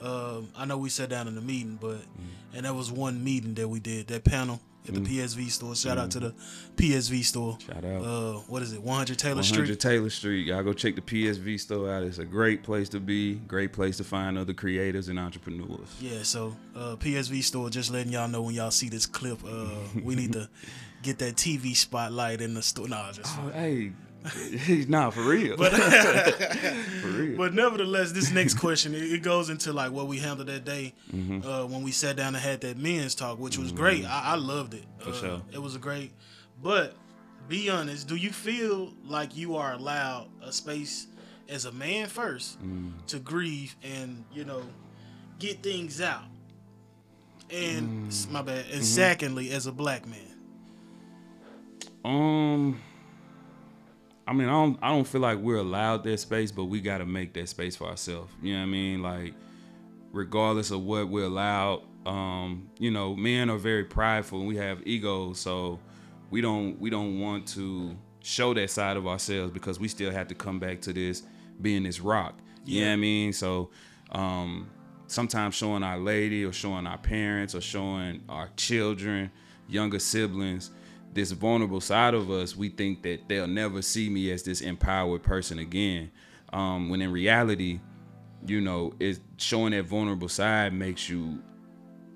Um, I know we sat down in the meeting, but Mm-hmm. and that was one meeting that we did that panel at the PSV store. Shout out to the PSV store. Shout out. Uh, what is it? 100 Taylor 100 Street. Taylor Street. Y'all go check the PSV store out. It's a great place to be. Great place to find other creators and entrepreneurs. Yeah, so uh, PSV store. Just letting y'all know when y'all see this clip, uh, we need to get that TV spotlight in the store. Nah, just Oh, hey, he's not for real. But for real. but nevertheless, this next question it, it goes into like what we handled that day Mm-hmm. uh, when we sat down and had that men's talk, which was great. I, I loved it. For Uh, sure. it was a great. But be honest, do you feel like you are allowed a space as a man first Mm. to grieve and you know get things out? And Mm. my bad. Mm-hmm. And secondly, as a black man, Um, I mean, I don't, I don't feel like we're allowed that space, but we got to make that space for ourselves. You know what I mean? Like, regardless of what we're allowed, um, you know, men are very prideful and we have egos, so we don't we don't want to show that side of ourselves because we still have to come back to this being this rock. You know what I mean? So um sometimes showing our lady or showing our parents or showing our children, younger siblings, this vulnerable side of us, we think that they'll never see me as this empowered person again. Um, when in reality, you know, it showing that vulnerable side makes you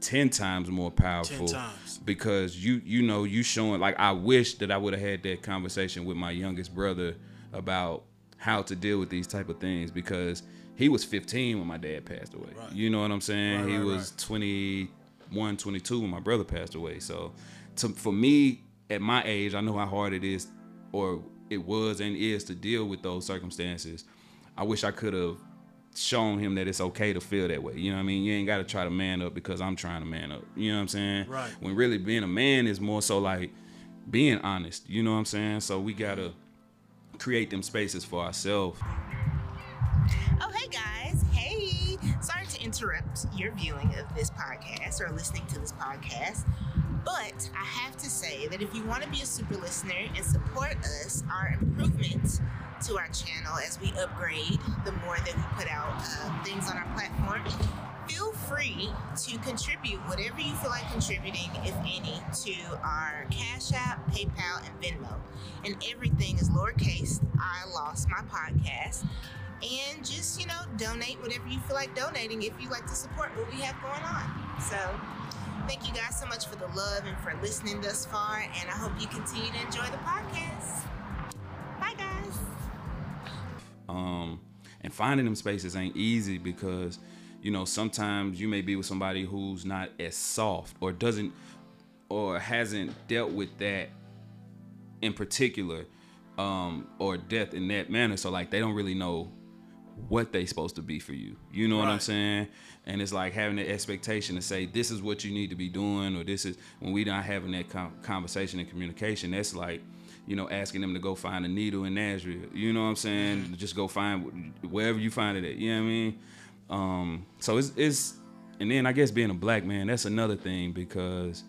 ten times more powerful. times. Because you you know you showing like I wish that I would have had that conversation with my youngest brother about how to deal with these type of things because he was 15 when my dad passed away. Right. You know what I'm saying? Right, he right, was 21, 22 when my brother passed away. So to, for me at my age, I know how hard it is or it was and is to deal with those circumstances. I wish I could have shown him that it's okay to feel that way. You know what I mean? You ain't got to try to man up because I'm trying to man up. You know what I'm saying? Right. When really being a man is more so like being honest. You know what I'm saying? So we got to create them spaces for ourselves. Oh, hey guys. Hey. Sorry to interrupt your viewing of this podcast or listening to this podcast. But I have to say that if you want to be a super listener and support us, our improvements to our channel as we upgrade the more that we put out uh, things on our platform, feel free to contribute whatever you feel like contributing, if any, to our Cash App, PayPal, and Venmo. And everything is lowercase. I lost my podcast and just you know donate whatever you feel like donating if you like to support what we have going on so thank you guys so much for the love and for listening thus far and i hope you continue to enjoy the podcast. Bye guys. Um, and finding them spaces ain't easy because you know sometimes you may be with somebody who's not as soft or doesn't or hasn't dealt with that in particular um, or death in that manner. So like they don't really know what they supposed to be for you. You know what i'm saying and it's like having the expectation to say this is what you need to be doing or this is when we not having that con conversation and communication that's like you know asking them to go find a needle in nashville you know what i'm saying just go find wherever you find it at you know what i mean um so it's it's and then i guess being a black man that's another thing because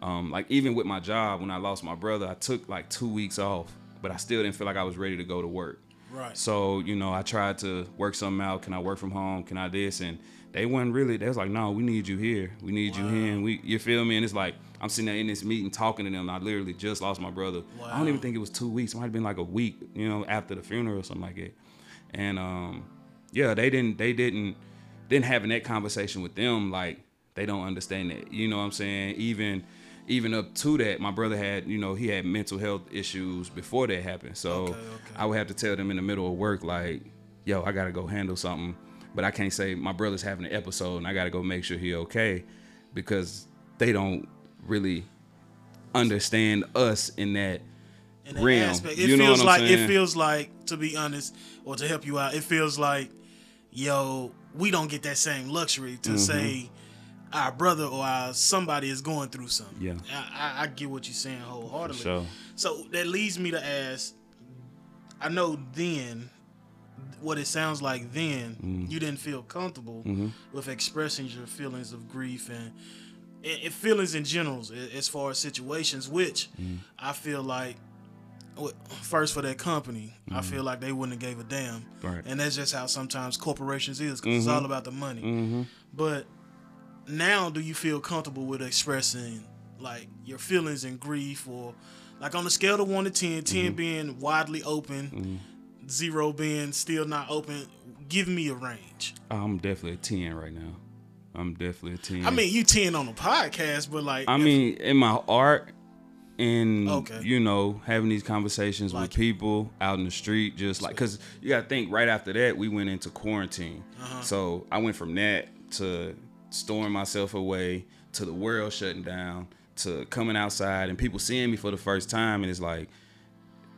um like even with my job when i lost my brother i took like two weeks off but i still didn't feel like i was ready to go to work Right. so, you know, I tried to work something out. Can I work from home? Can I this? And they wasn't really, they was like, no, we need you here. We need you here. And we, you feel me? And it's like, I'm sitting there in this meeting talking to them. I literally just lost my brother. I don't even think it was two weeks. It might have been like a week, you know, after the funeral or something like that. And, um, yeah, they didn't, they didn't, didn't having that conversation with them. Like, they don't understand that. You know what I'm saying? Even, even up to that, my brother had, you know, he had mental health issues before that happened. So Okay, okay. I would have to tell them in the middle of work, like, yo, I gotta go handle something. But I can't say my brother's having an episode and I gotta go make sure he okay because they don't really understand us in that in that realm. aspect. It You know feels what I'm like it feels like to be honest, or to help you out, it feels like, yo, we don't get that same luxury Mm-hmm. to say our brother or our somebody is going through something. Yeah. I, I, I get what you're saying wholeheartedly. sure. So that leads me to ask. I know then, what it sounds like then, Mm-hmm. you didn't feel comfortable with expressing your feelings of grief and, and, feelings in general as far as situations, which Mm-hmm. I feel like, first for that company, I feel like they wouldn't have gave a damn. Mm-hmm. Right. Mm-hmm. And that's just how sometimes corporations is, because it's all about the money. But now, do you feel comfortable with expressing like your feelings and grief, or like on a scale of one to 10, 10 Mm-hmm. being widely open, zero being still not open? Give me a range. I'm definitely a 10 right now. I'm definitely a 10. I mean, you ten on the podcast, but like, I if- mean, in my art and Okay. you know having these conversations Like with it. people out in the street, just like because you got to think right after that we went into quarantine. Uh-huh. So I went from that to storing myself away to the world shutting down to coming outside and people seeing me for the first time, and it's like.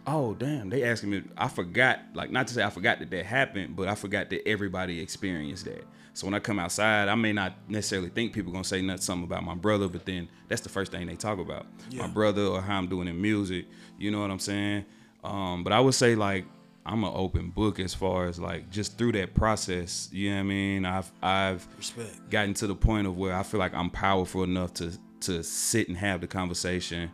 Oh damn! They asking me. I forgot, like not to say I forgot that that happened, but I forgot that everybody experienced that. So when I come outside, I may not necessarily think people gonna say nothing something about my brother, but then that's the first thing they talk about, Yeah. my brother or how I'm doing in music. You know what I'm saying? Um, but I would say like I'm an open book as far as like just through that process. You know what I mean? I've I've respect. gotten to the point of where I feel like I'm powerful enough to to sit and have the conversation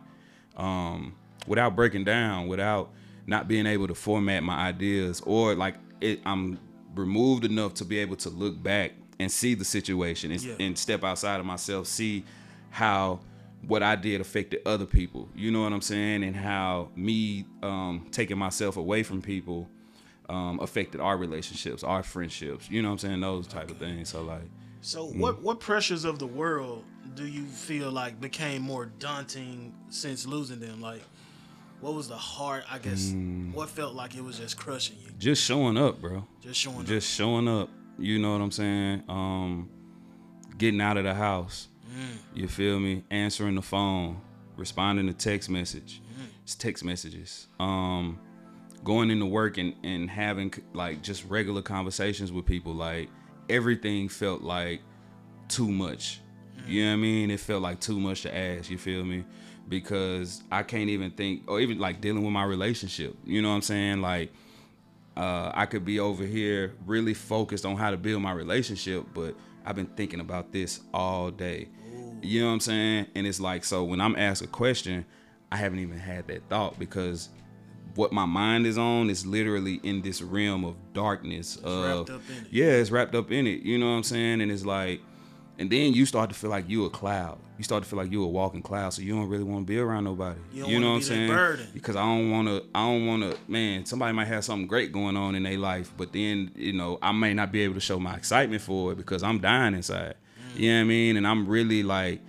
um, without breaking down, without not being able to format my ideas, or like it, I'm removed enough to be able to look back and see the situation and, Yeah. and step outside of myself, see how what I did affected other people. You know what I'm saying? And how me um, taking myself away from people um, affected our relationships, our friendships. You know what I'm saying? Those type of things. So like, So Mm. what what pressures of the world do you feel like became more daunting since losing them? Like what was the hard I guess Mm. what felt like it was just crushing you? just showing up, bro. Just showing up. just showing up. You know what I'm saying? Um, getting out of the house. You feel me? Answering the phone, responding to text message, It's text messages. Um, going into work and and having like just regular conversations with people. Like everything felt like too much. You know what I mean? It felt like too much to ask. You feel me? Because I can't even think, or even like dealing with my relationship. You know what I'm saying? Like uh, I could be over here really focused on how to build my relationship, but I've been thinking about this all day. You know what I'm saying? And it's like, so when I'm asked a question, I haven't even had that thought because what my mind is on is literally in this realm of darkness. of, wrapped up in it. Yeah, it's wrapped up in it. You know what I'm saying? And it's like, and then you start to feel like you a cloud. You start to feel like you a walking cloud, so you don't really want to be around nobody. You don't know what I'm saying? burden. Because I don't want to. I don't want to. Man, somebody might have something great going on in their life, but then you know I may not be able to show my excitement for it because I'm dying inside. Mm. You know what I mean? And I'm really like,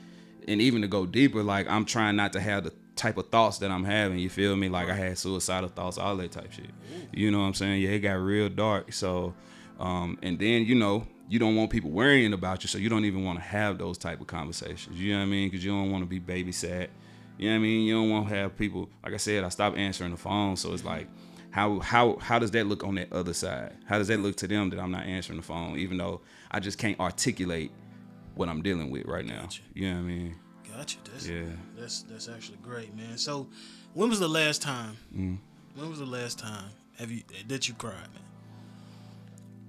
and even to go deeper, like I'm trying not to have the type of thoughts that I'm having. You feel me? Like I had suicidal thoughts, all that type shit. You know what I'm saying? Yeah, it got real dark. So, um, and then you know you don't want people worrying about you, so you don't even want to have those type of conversations. You know what I mean? Because you don't want to be babysat. You know what I mean? You don't want to have people. Like I said, I stopped answering the phone, so it's like. How, how how does that look on that other side? How does that look to them that I'm not answering the phone, even though I just can't articulate what I'm dealing with right now? Gotcha. You know what I mean? Gotcha. That's, Yeah. That's that's actually great, man. So when was the last time? Mm. When was the last time have you that you cried, man?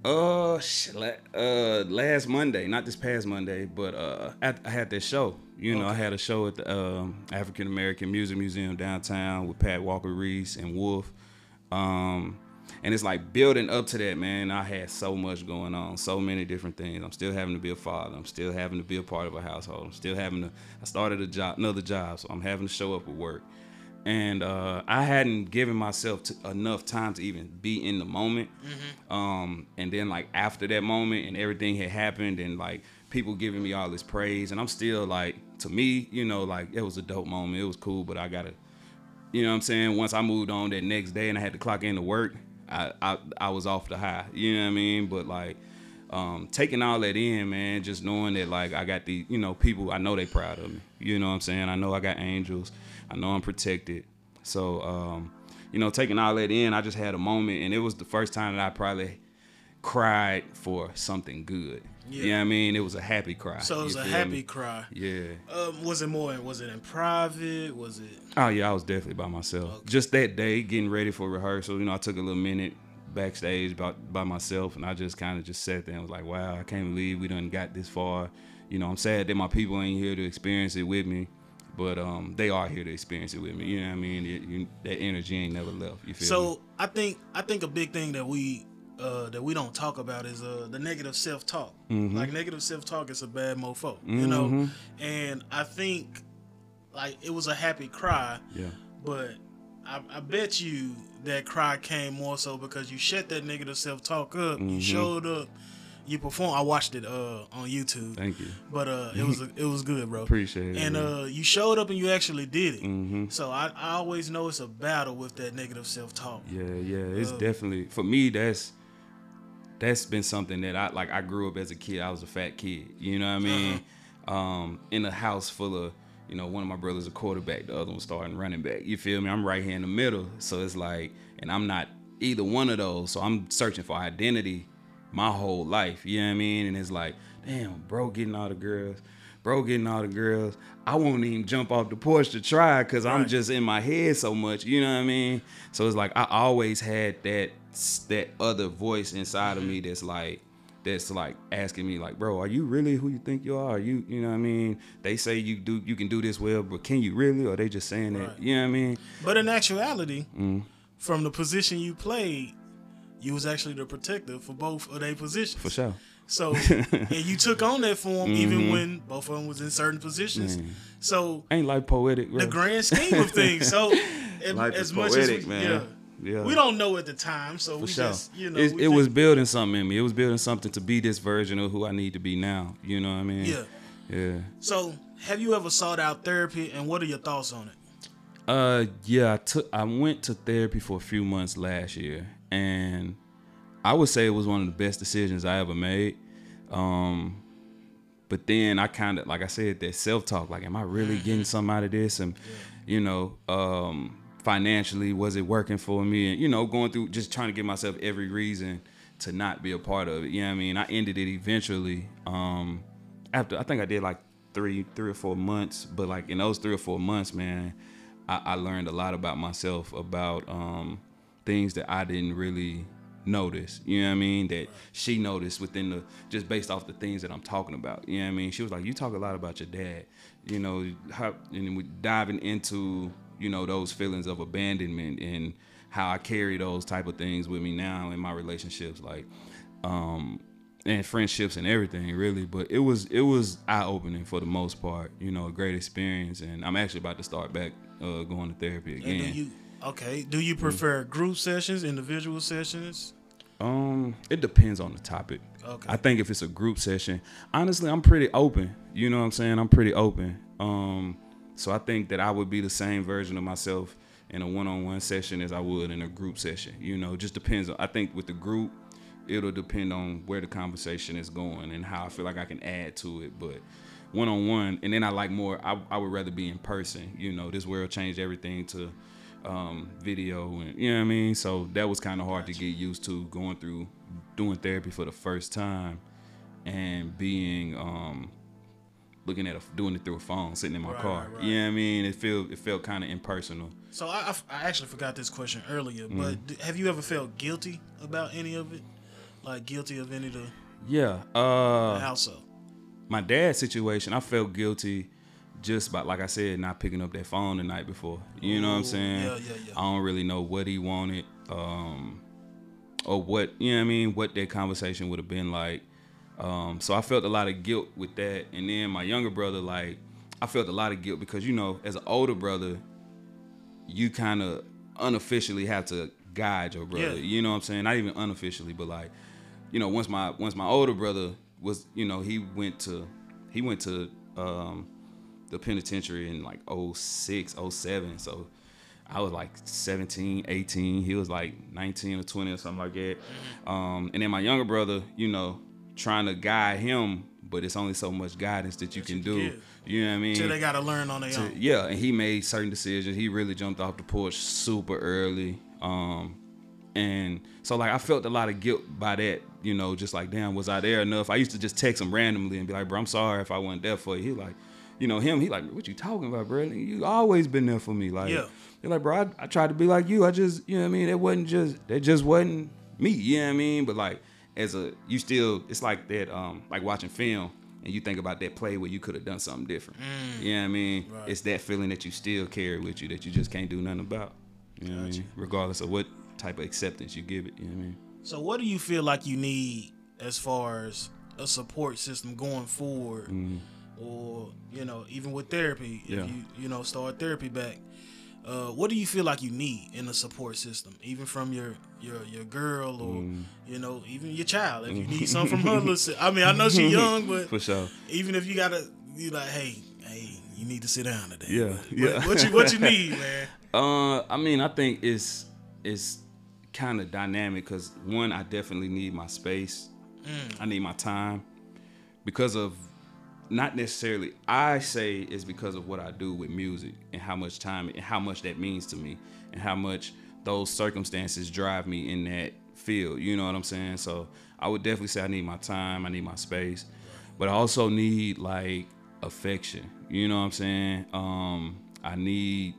Uh, shit, uh, last Monday, not this past Monday, but uh, I, I had this show. You know, I had a show at the um, African American Music Museum downtown with Pat Walker Reese and Wolf. Um, and it's like building up to that, man. I had so much going on, so many different things. I'm still having to be a father. I'm still having to be a part of a household. I'm still having to. I started a job, another job, so I'm having to show up at work. And uh, I hadn't given myself to, enough time to even be in the moment. Um, and then like after that moment and everything had happened and like people giving me all this praise, and I'm still like, to me, you know, like it was a dope moment. It was cool, but I gotta you know what I'm saying? Once I moved on that next day and I had to clock in to work, I I, I was off the high. You know what I mean? But like um, taking all that in, man, just knowing that like I got the, you know, people I know they proud of me. You know what I'm saying? I know I got angels. I know I'm protected. So um, you know, taking all that in, I just had a moment and it was the first time that I probably cried for something good. Yeah. You know what I mean? It was a happy cry. So it was a happy me? cry. Yeah. Um, was it more? Was it in private? Was it? Oh yeah, I was definitely by myself. Just that day, getting ready for rehearsal. You know, I took a little minute backstage by by myself, and I just kind of just sat there and was like, "Wow, I can't believe we done got this far." You know, I'm sad that my people ain't here to experience it with me, but um, they are here to experience it with me. You know what I mean? It, you, that energy ain't never left. You feel me? So I think I think a big thing that we uh, that we don't talk about is uh, the negative self talk. Mm-hmm. Like negative self talk is a bad mofo, you know. And I think like it was a happy cry, Yeah. but I, I bet you that cry came more so because you shut that negative self talk up. Mm-hmm. You showed up. You performed. I watched it uh, on YouTube. Thank you. But uh, it was it was good, bro. Appreciate it, And uh, you showed up and you actually did it. Mm-hmm. So I, I always know it's a battle with that negative self talk. Yeah, yeah, it's Uh, definitely for me. That's that's been something that I like. I grew up as a kid. I was a fat kid. You know what I mean? Um, in a house full of you know, one of my brothers a quarterback, the other one starting running back. You feel me? I'm right here in the middle, so it's like, and I'm not either one of those. So I'm searching for identity my whole life. You know what I mean? And it's like, damn, bro, getting all the girls. Bro, getting all the girls. I won't even jump off the porch to try because I'm just in my head so much. You know what I mean? So it's like I always had that that other voice inside of me mm-hmm. that's like, that's like asking me like, bro, are you really who you think you are? Are you, you know what I mean? They say you do, you can do this well, but can you really? Or they just saying Right. that, you know what I mean? But in actuality, Mm. from the position you played, you was actually the protector for both of their positions. For sure. So and you took on that form even when both of them was in certain positions. Mm-hmm. Man. So Ain't life poetic, bro? the grand scheme of things. So as, Life as is much poetic, as we, man. yeah, Yeah. we don't know at the time, so For we sure. just you know we it was building something in me. It was building something to be this version of who I need to be now. You know what I mean? yeah. Yeah. So have you ever sought out therapy, and what are your thoughts on it? Uh, yeah, I took. I went to therapy for a few months last year, and I would say it was one of the best decisions I ever made. Um, but then I kind of, like I said, that self talk. Like, am I really getting something out of this? And you know, um, financially, was it working for me? And you know, going through just trying to give myself every reason to not be a part of it. You know what I mean? I ended it eventually. Um, after I think I did like three, three or four months. But like in those three or four months, man, I, I learned a lot about myself, about um, things that I didn't really notice. You know what I mean? That she noticed within the just based off the things that I'm talking about. You know what I mean? She was like, "You talk a lot about your dad." You know, how, and we diving into you know those feelings of abandonment and how I carry those type of things with me now in my relationships, like. Um, and friendships and everything really but it was it was eye-opening for the most part you know a great experience and i'm actually about to start back uh, going to therapy again do you okay? Do you prefer group sessions, individual sessions? um it depends on the topic Okay. i think if it's a group session honestly i'm pretty open you know what i'm saying i'm pretty open um so i think that i would be the same version of myself in a one-on-one session as i would in a group session you know just depends i think with the group it'll depend on where the conversation is going and how I feel like I can add to it. But one on one, and then I like more. I, I would rather be in person. You know, this world changed everything to um, video, and you know what I mean. So that was kind of hard to get used to going through doing therapy for the first time and being um, looking at a, doing it through a phone, sitting in my Right, car. right. You know what I mean? It felt it felt kind of impersonal. So I, I, actually forgot this question earlier, but d- have you ever felt guilty about any of it? Like guilty of any of the Yeah. Uh, how so? my dad's situation, I felt guilty just by like I said, not picking up that phone the night before. You know what I'm saying? yeah, yeah, yeah. I don't really know what he wanted, um, or what you know what I mean, what that conversation would have been like. Um, so I felt a lot of guilt with that. And then my younger brother, like, I felt a lot of guilt because you know, as an older brother, you kind of unofficially have to guide your brother. Yeah. You know what I'm saying? Not even unofficially, but like, you know, once my once my older brother was, you know, he went to he went to um, the penitentiary in like 06, 07. So I was like 17, 18. He was like 19 or 20 or something like that. Um, and then my younger brother, you know, trying to guide him, but it's only so much guidance that you can you do. give. You know what I mean? So they got to learn on their own. yeah, and he made certain decisions. He really jumped off the porch super early. Um, and so like I felt a lot of guilt by that, you know, just like damn, was I there enough? I used to just text him randomly and be like, bro, I'm sorry if I wasn't there for you. He like, you know, him, he like, what you talking about, bro? You always been there for me. Like, Yeah. you're like, bro, I, I tried to be like you. I just, you know what I mean? It wasn't just, that just wasn't me. You know what I mean? But like, as a, you still, it's like that, um, like watching film and you think about that play where you could have done something different. You know what I mean? Right. It's that feeling that you still carry with you that you just can't do nothing about. You know what I mean? Regardless of what type of acceptance you give it. You know what I mean? So what do you feel like you need as far as a support system going forward, or you know, even with therapy, if. Yeah. you you know start therapy back, uh, what do you feel like you need in a support system, even from your your your girl or Mm. you know even your child? If you need something from her, listen, I mean I know she's young, but For sure. even if you gotta you like, hey, hey, you need to sit down today. Yeah, What- yeah. What, you what you need, man? Uh, I mean, I think it's it's kind of dynamic because one, I definitely need my space. I need my time because of not necessarily. I say it's because of what I do with music and how much time and how much that means to me and how much those circumstances drive me in that field. You know what I'm saying? So I would definitely say I need my time. I need my space, but I also need like affection. You know what I'm saying? Um, I need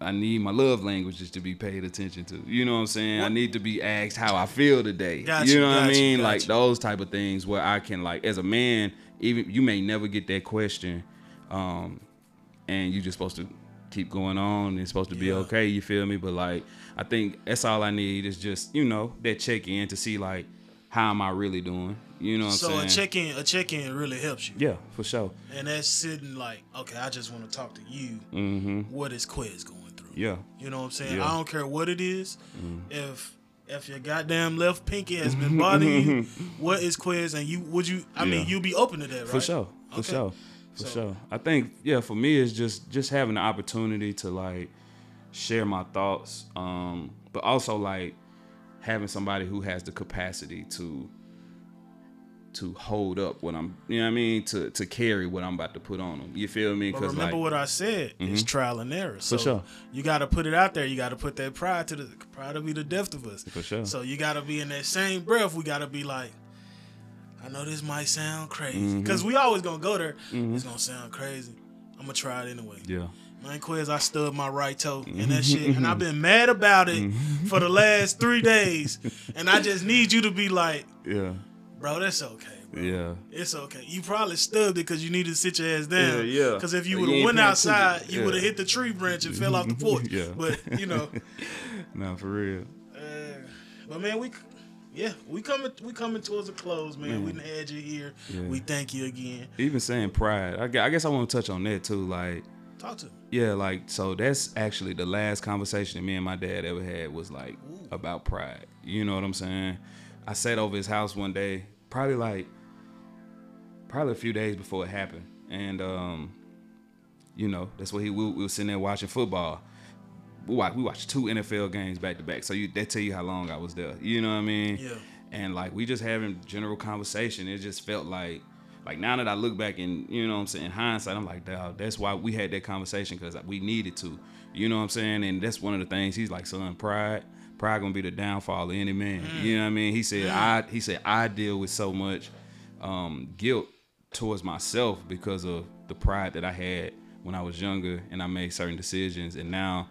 I need my love languages to be paid attention to. You know what I'm saying? I need to be asked how I feel today. Gotcha, you know what I gotcha, mean? Like those type of things where I can like as a man, even you may never get that question, um, and you're just supposed to keep going on and it's supposed to be Yeah. okay. You feel me? But like I think that's all I need is just you know that check in to see like how am I really doing. You know what So a check in, a check in really helps you, yeah, for sure. and that's sitting like, okay, I just want to talk to you. Mm-hmm. What is Quez going through? Yeah. You know what I'm saying? Yeah. Mm-hmm. I don't care what it is. If if your goddamn left pinky has been bothering you, what is Quez? And you would you? I mean, you'll be open to that, right? For sure. For Okay. sure. For So- sure. I think yeah, for me it's just just having the opportunity to like share my thoughts, um, but also like having somebody who has the capacity to to hold up what I'm, you know what I mean, to to carry what I'm about to put on them. You feel me? Because remember like, what I said. It's mm-hmm. trial and error. So sure. you got to put it out there. You got to put that pride to the pride to be the depth of us. For sure. So you got to be in that same breath. We got to be like, I know this might sound crazy mm-hmm. because we always gonna go there. Mm-hmm. It's gonna sound crazy. I'm gonna try it anyway. yeah, Man, Quez, I stubbed my right toe and that shit, and I've been mad about it for the last three days. And I just need you to be like, yeah, bro, that's okay. Bro. yeah. It's okay. You probably stubbed it because you needed to sit your ass down. Yeah, yeah. Because if you would have went outside, attention. you Yeah. would have hit the tree branch and fell off the porch. Yeah. But you know, No, for real. uh, but man, we, yeah, we coming, we coming towards a close, man. We done had you here. Yeah. We thank you again. Even saying pride, I guess I want to touch on that too. Like, Talk to me. Yeah, like so that's actually the last conversation that me and my dad ever had was like about pride. You know what I'm saying? I sat over his house one day, probably like probably a few days before it happened. And um, you know, that's what he we, we was sitting there watching football. We watched we watched two NFL games back to back. So you that tell you how long I was there. You know what I mean? Yeah. And like we just having general conversation. It just felt like like now that I look back and you know what I'm saying, in hindsight, I'm like, dog, that's why we had that conversation because we needed to. You know what I'm saying? And that's one of the things he's like, son, pride, pride gonna be the downfall of any man. You know what I mean? He said I he said I deal with so much um, guilt towards myself because of the pride that I had when I was younger and I made certain decisions and now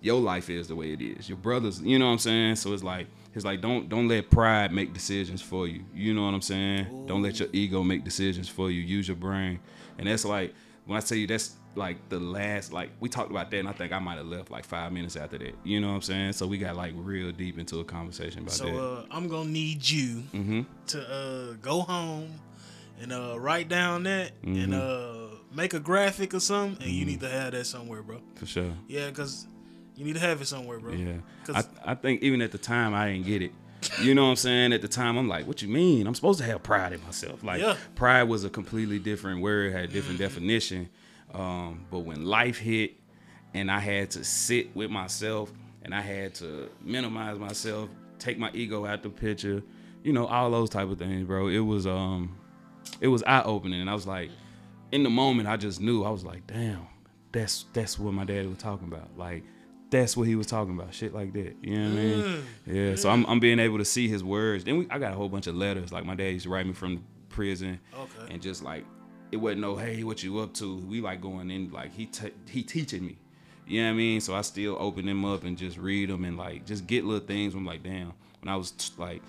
your life is the way it is. Your brothers, you know what I'm saying? So it's like it's like don't don't let pride make decisions for you. You know what I'm saying? Don't let your ego make decisions for you. Use your brain. And that's like when I tell you that's like the last like we talked about that and I think I might have left like five minutes after that. You know what I'm saying? So we got like real deep into a conversation about So that. uh, I'm gonna need you Mm-hmm. to uh, go home and uh, write down that and Mm-hmm. uh, make a graphic or something, and you need to have that somewhere, bro. for sure. Yeah, because you need to have it somewhere, bro. Yeah. 'Cause- I, I think even at the time I didn't get it. You know what I'm saying? At the time I'm like, what you mean? I'm supposed to have pride in myself. Like Yeah. pride was a completely different word, had a different definition. Um, but when life hit and I had to sit with myself and I had to minimize myself, take my ego out the picture, you know, all those type of things, bro. It was um it was eye opening and I was like in the moment I just knew I was like, damn, that's that's what my daddy was talking about. Like that's what he was talking about, shit like that. You know what I mean? Yeah. So I'm I'm being able to see his words. Then we, I got a whole bunch of letters. Like my dad used to write me from prison, Okay. and just like it wasn't no hey what you up to. We like going in like he t- he teaching me. You know what I mean? So I still open them up and just read them and like just get little things. I'm like, damn. When I was t- like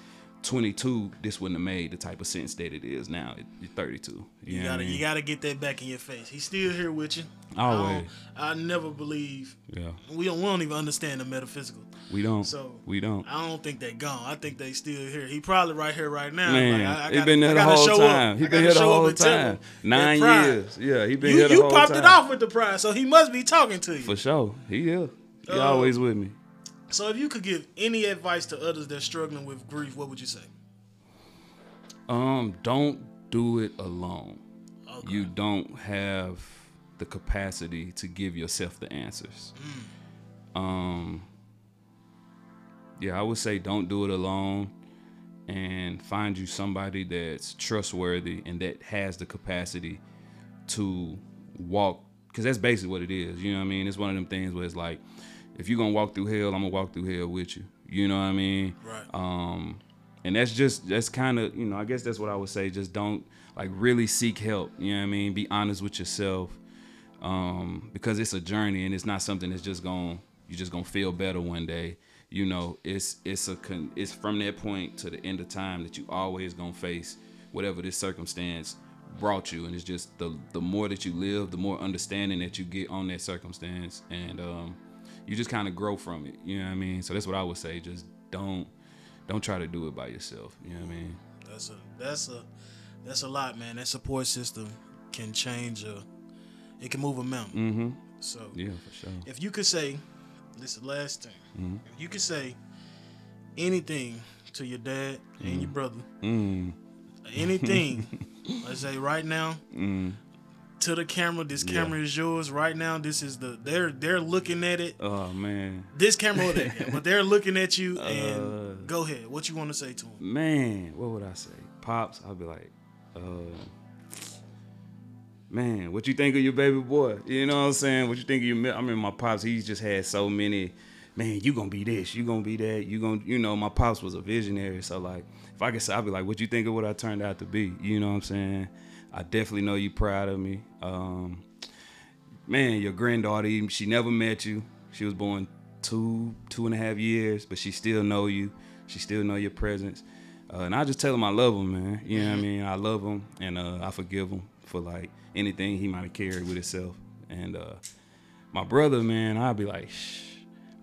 22, this wouldn't have made the type of sense that it is now. You're 32. You, You what I gotta, mean? you gotta get that back in your face. He's still here with you. Always. I, I never believe yeah. we don't. We don't even understand the metaphysical. We don't. So we don't. I don't think they gone. I think they still here. He probably right here right now. Man, Like, I, I he gotta- been there the whole time. Up. He been here the whole and tell him time. Nine years. Yeah, he been You, here the you whole popped time. it off with the prize, so he must be talking to you. For sure. He is. He Uh, always with me. So if you could give any advice to others that's struggling with grief, what would you say? Um, don't do it alone. Okay. You don't have the capacity to give yourself the answers. Mm. Um, yeah, I would say don't do it alone and find you somebody that's trustworthy and that has the capacity to walk because that's basically what it is. You know what I mean? It's one of them things where it's like, if you're gonna walk through hell, I'm gonna walk through hell with you. You know what I mean? Right. Um, and that's just that's kind of you know I guess that's what I would say. Just don't like really seek help. You know what I mean? Be honest with yourself. um, because it's a journey and it's not something that's just gonna you're just gonna feel better one day. You know, it's it's a con- it's from that point to the end of time that you always gonna face whatever this circumstance brought you, and it's just the the more that you live, the more understanding that you get on that circumstance, and um, you just kind of grow from it. You know what I mean? So that's what I would say. Just don't don't try to do it by yourself. You know what I mean? That's a that's a that's a lot, man. That support system can change a it can move a mountain. Mm-hmm. So Yeah, for sure. if you could say this is the last thing. Mhm. If you could say anything to your dad and your brother, Mm. anything, let's say right now, Mm. To the camera, this Yeah. camera is yours right now. This is the they're they're looking at it. Oh man. This camera, that, but they're looking at you. And Uh. go ahead. What you want to say to them? Man, what would I say? Pops, I'd be like, uh, man, what you think of your baby boy? You know what I'm saying? What you think of your? I mean, my pops, he's just had so many. Man, you gonna be this, you gonna be that, you gonna, you know, my pops was a visionary. So like, if I could say, I'd be like, what you think of what I turned out to be? You know what I'm saying? I definitely know you're proud of me. Um, man, your granddaughter, she never met you. She was born two, two and a half years, but she still know you. She still know your presence. Uh, and I just tell him I love him, man. You know what I mean? I love him, and uh, I forgive him for like anything he might have carried with himself. And uh, my brother, man, I'd be like,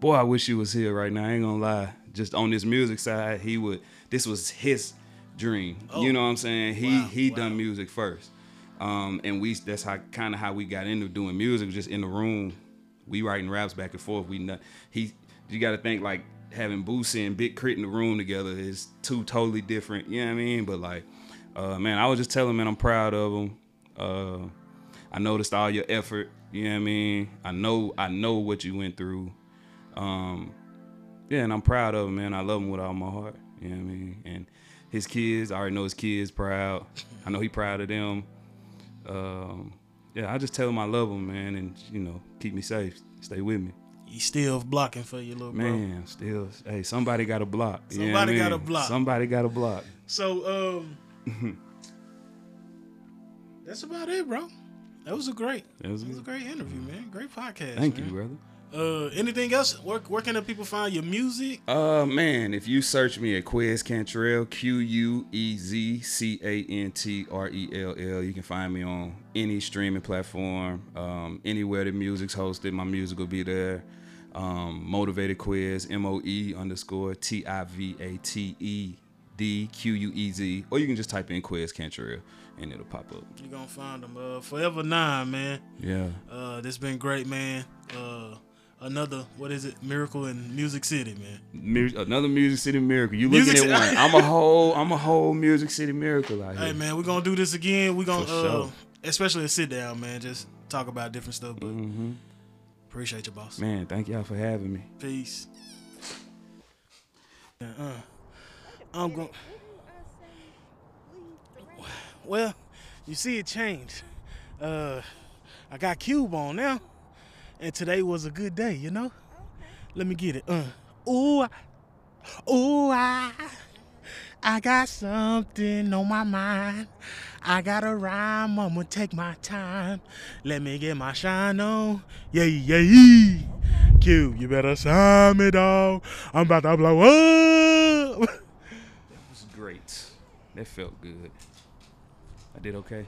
boy, I wish he was here right now. I ain't gonna lie. Just on this music side, he would. This was his dream. Oh. You know what I'm saying? He Wow, he wow. done music first, um, and we. That's how kind of how we got into doing music. Just in the room, we writing raps back and forth. We not, he. You got to think like having Boosie and Big K.R.I.T. in the room together is two totally different. You know what I mean? But like, uh, man, I was just telling man I'm proud of him. Uh, I noticed all your effort. You know what I mean? I know I know what you went through. Um, yeah, and I'm proud of him, man. I love him with all my heart. You know what I mean? And his kids, I already know his kids proud. I know he proud of them. Um, yeah, I just tell him I love him, man, and you know, keep me safe, stay with me, He still blocking for you, little bro. man. Still, hey, somebody got a block. you know Somebody I got a block. Somebody got a block. So um, that's about it, bro. That was a great. That was That was a great interview, man. Great podcast. Thank you, brother. Uh, anything else? Where, where can the people find your music? Uh man, if you search me at Quez Cantrell, Q U E Z C A N T R E L L, you can find me on any streaming platform, um, anywhere the music's hosted. My music will be there. Um, Motivated Quez, M O E underscore T I V A T E D Q U E Z, or you can just type in Quez Cantrell and it'll pop up. You're gonna find them. Uh, Forever Nine, man. Yeah. Uh, this has been great, man. Uh, another what is it? Miracle in Music City, man. Mu- another Music City miracle. You Music looking at one. I'm a whole I'm a whole Music City miracle out here. Hey, man, we're gonna do this again. We're gonna, uh, especially a sit down, man. Just talk about different stuff. But hmm appreciate you, boss. Man, thank y'all for having me. Peace. Uh, I'm going. Well, you see, it changed. Uh, I got Cube on now, and today was a good day. You know. Let me get it. Uh, ooh, I- ooh, I, I got something on my mind. I got a rhyme. I'ma take my time. Let me get my shine on. Yeah, yeah. Q, you better sign me, dog. I'm about to blow up. That was great. That felt good. I did okay.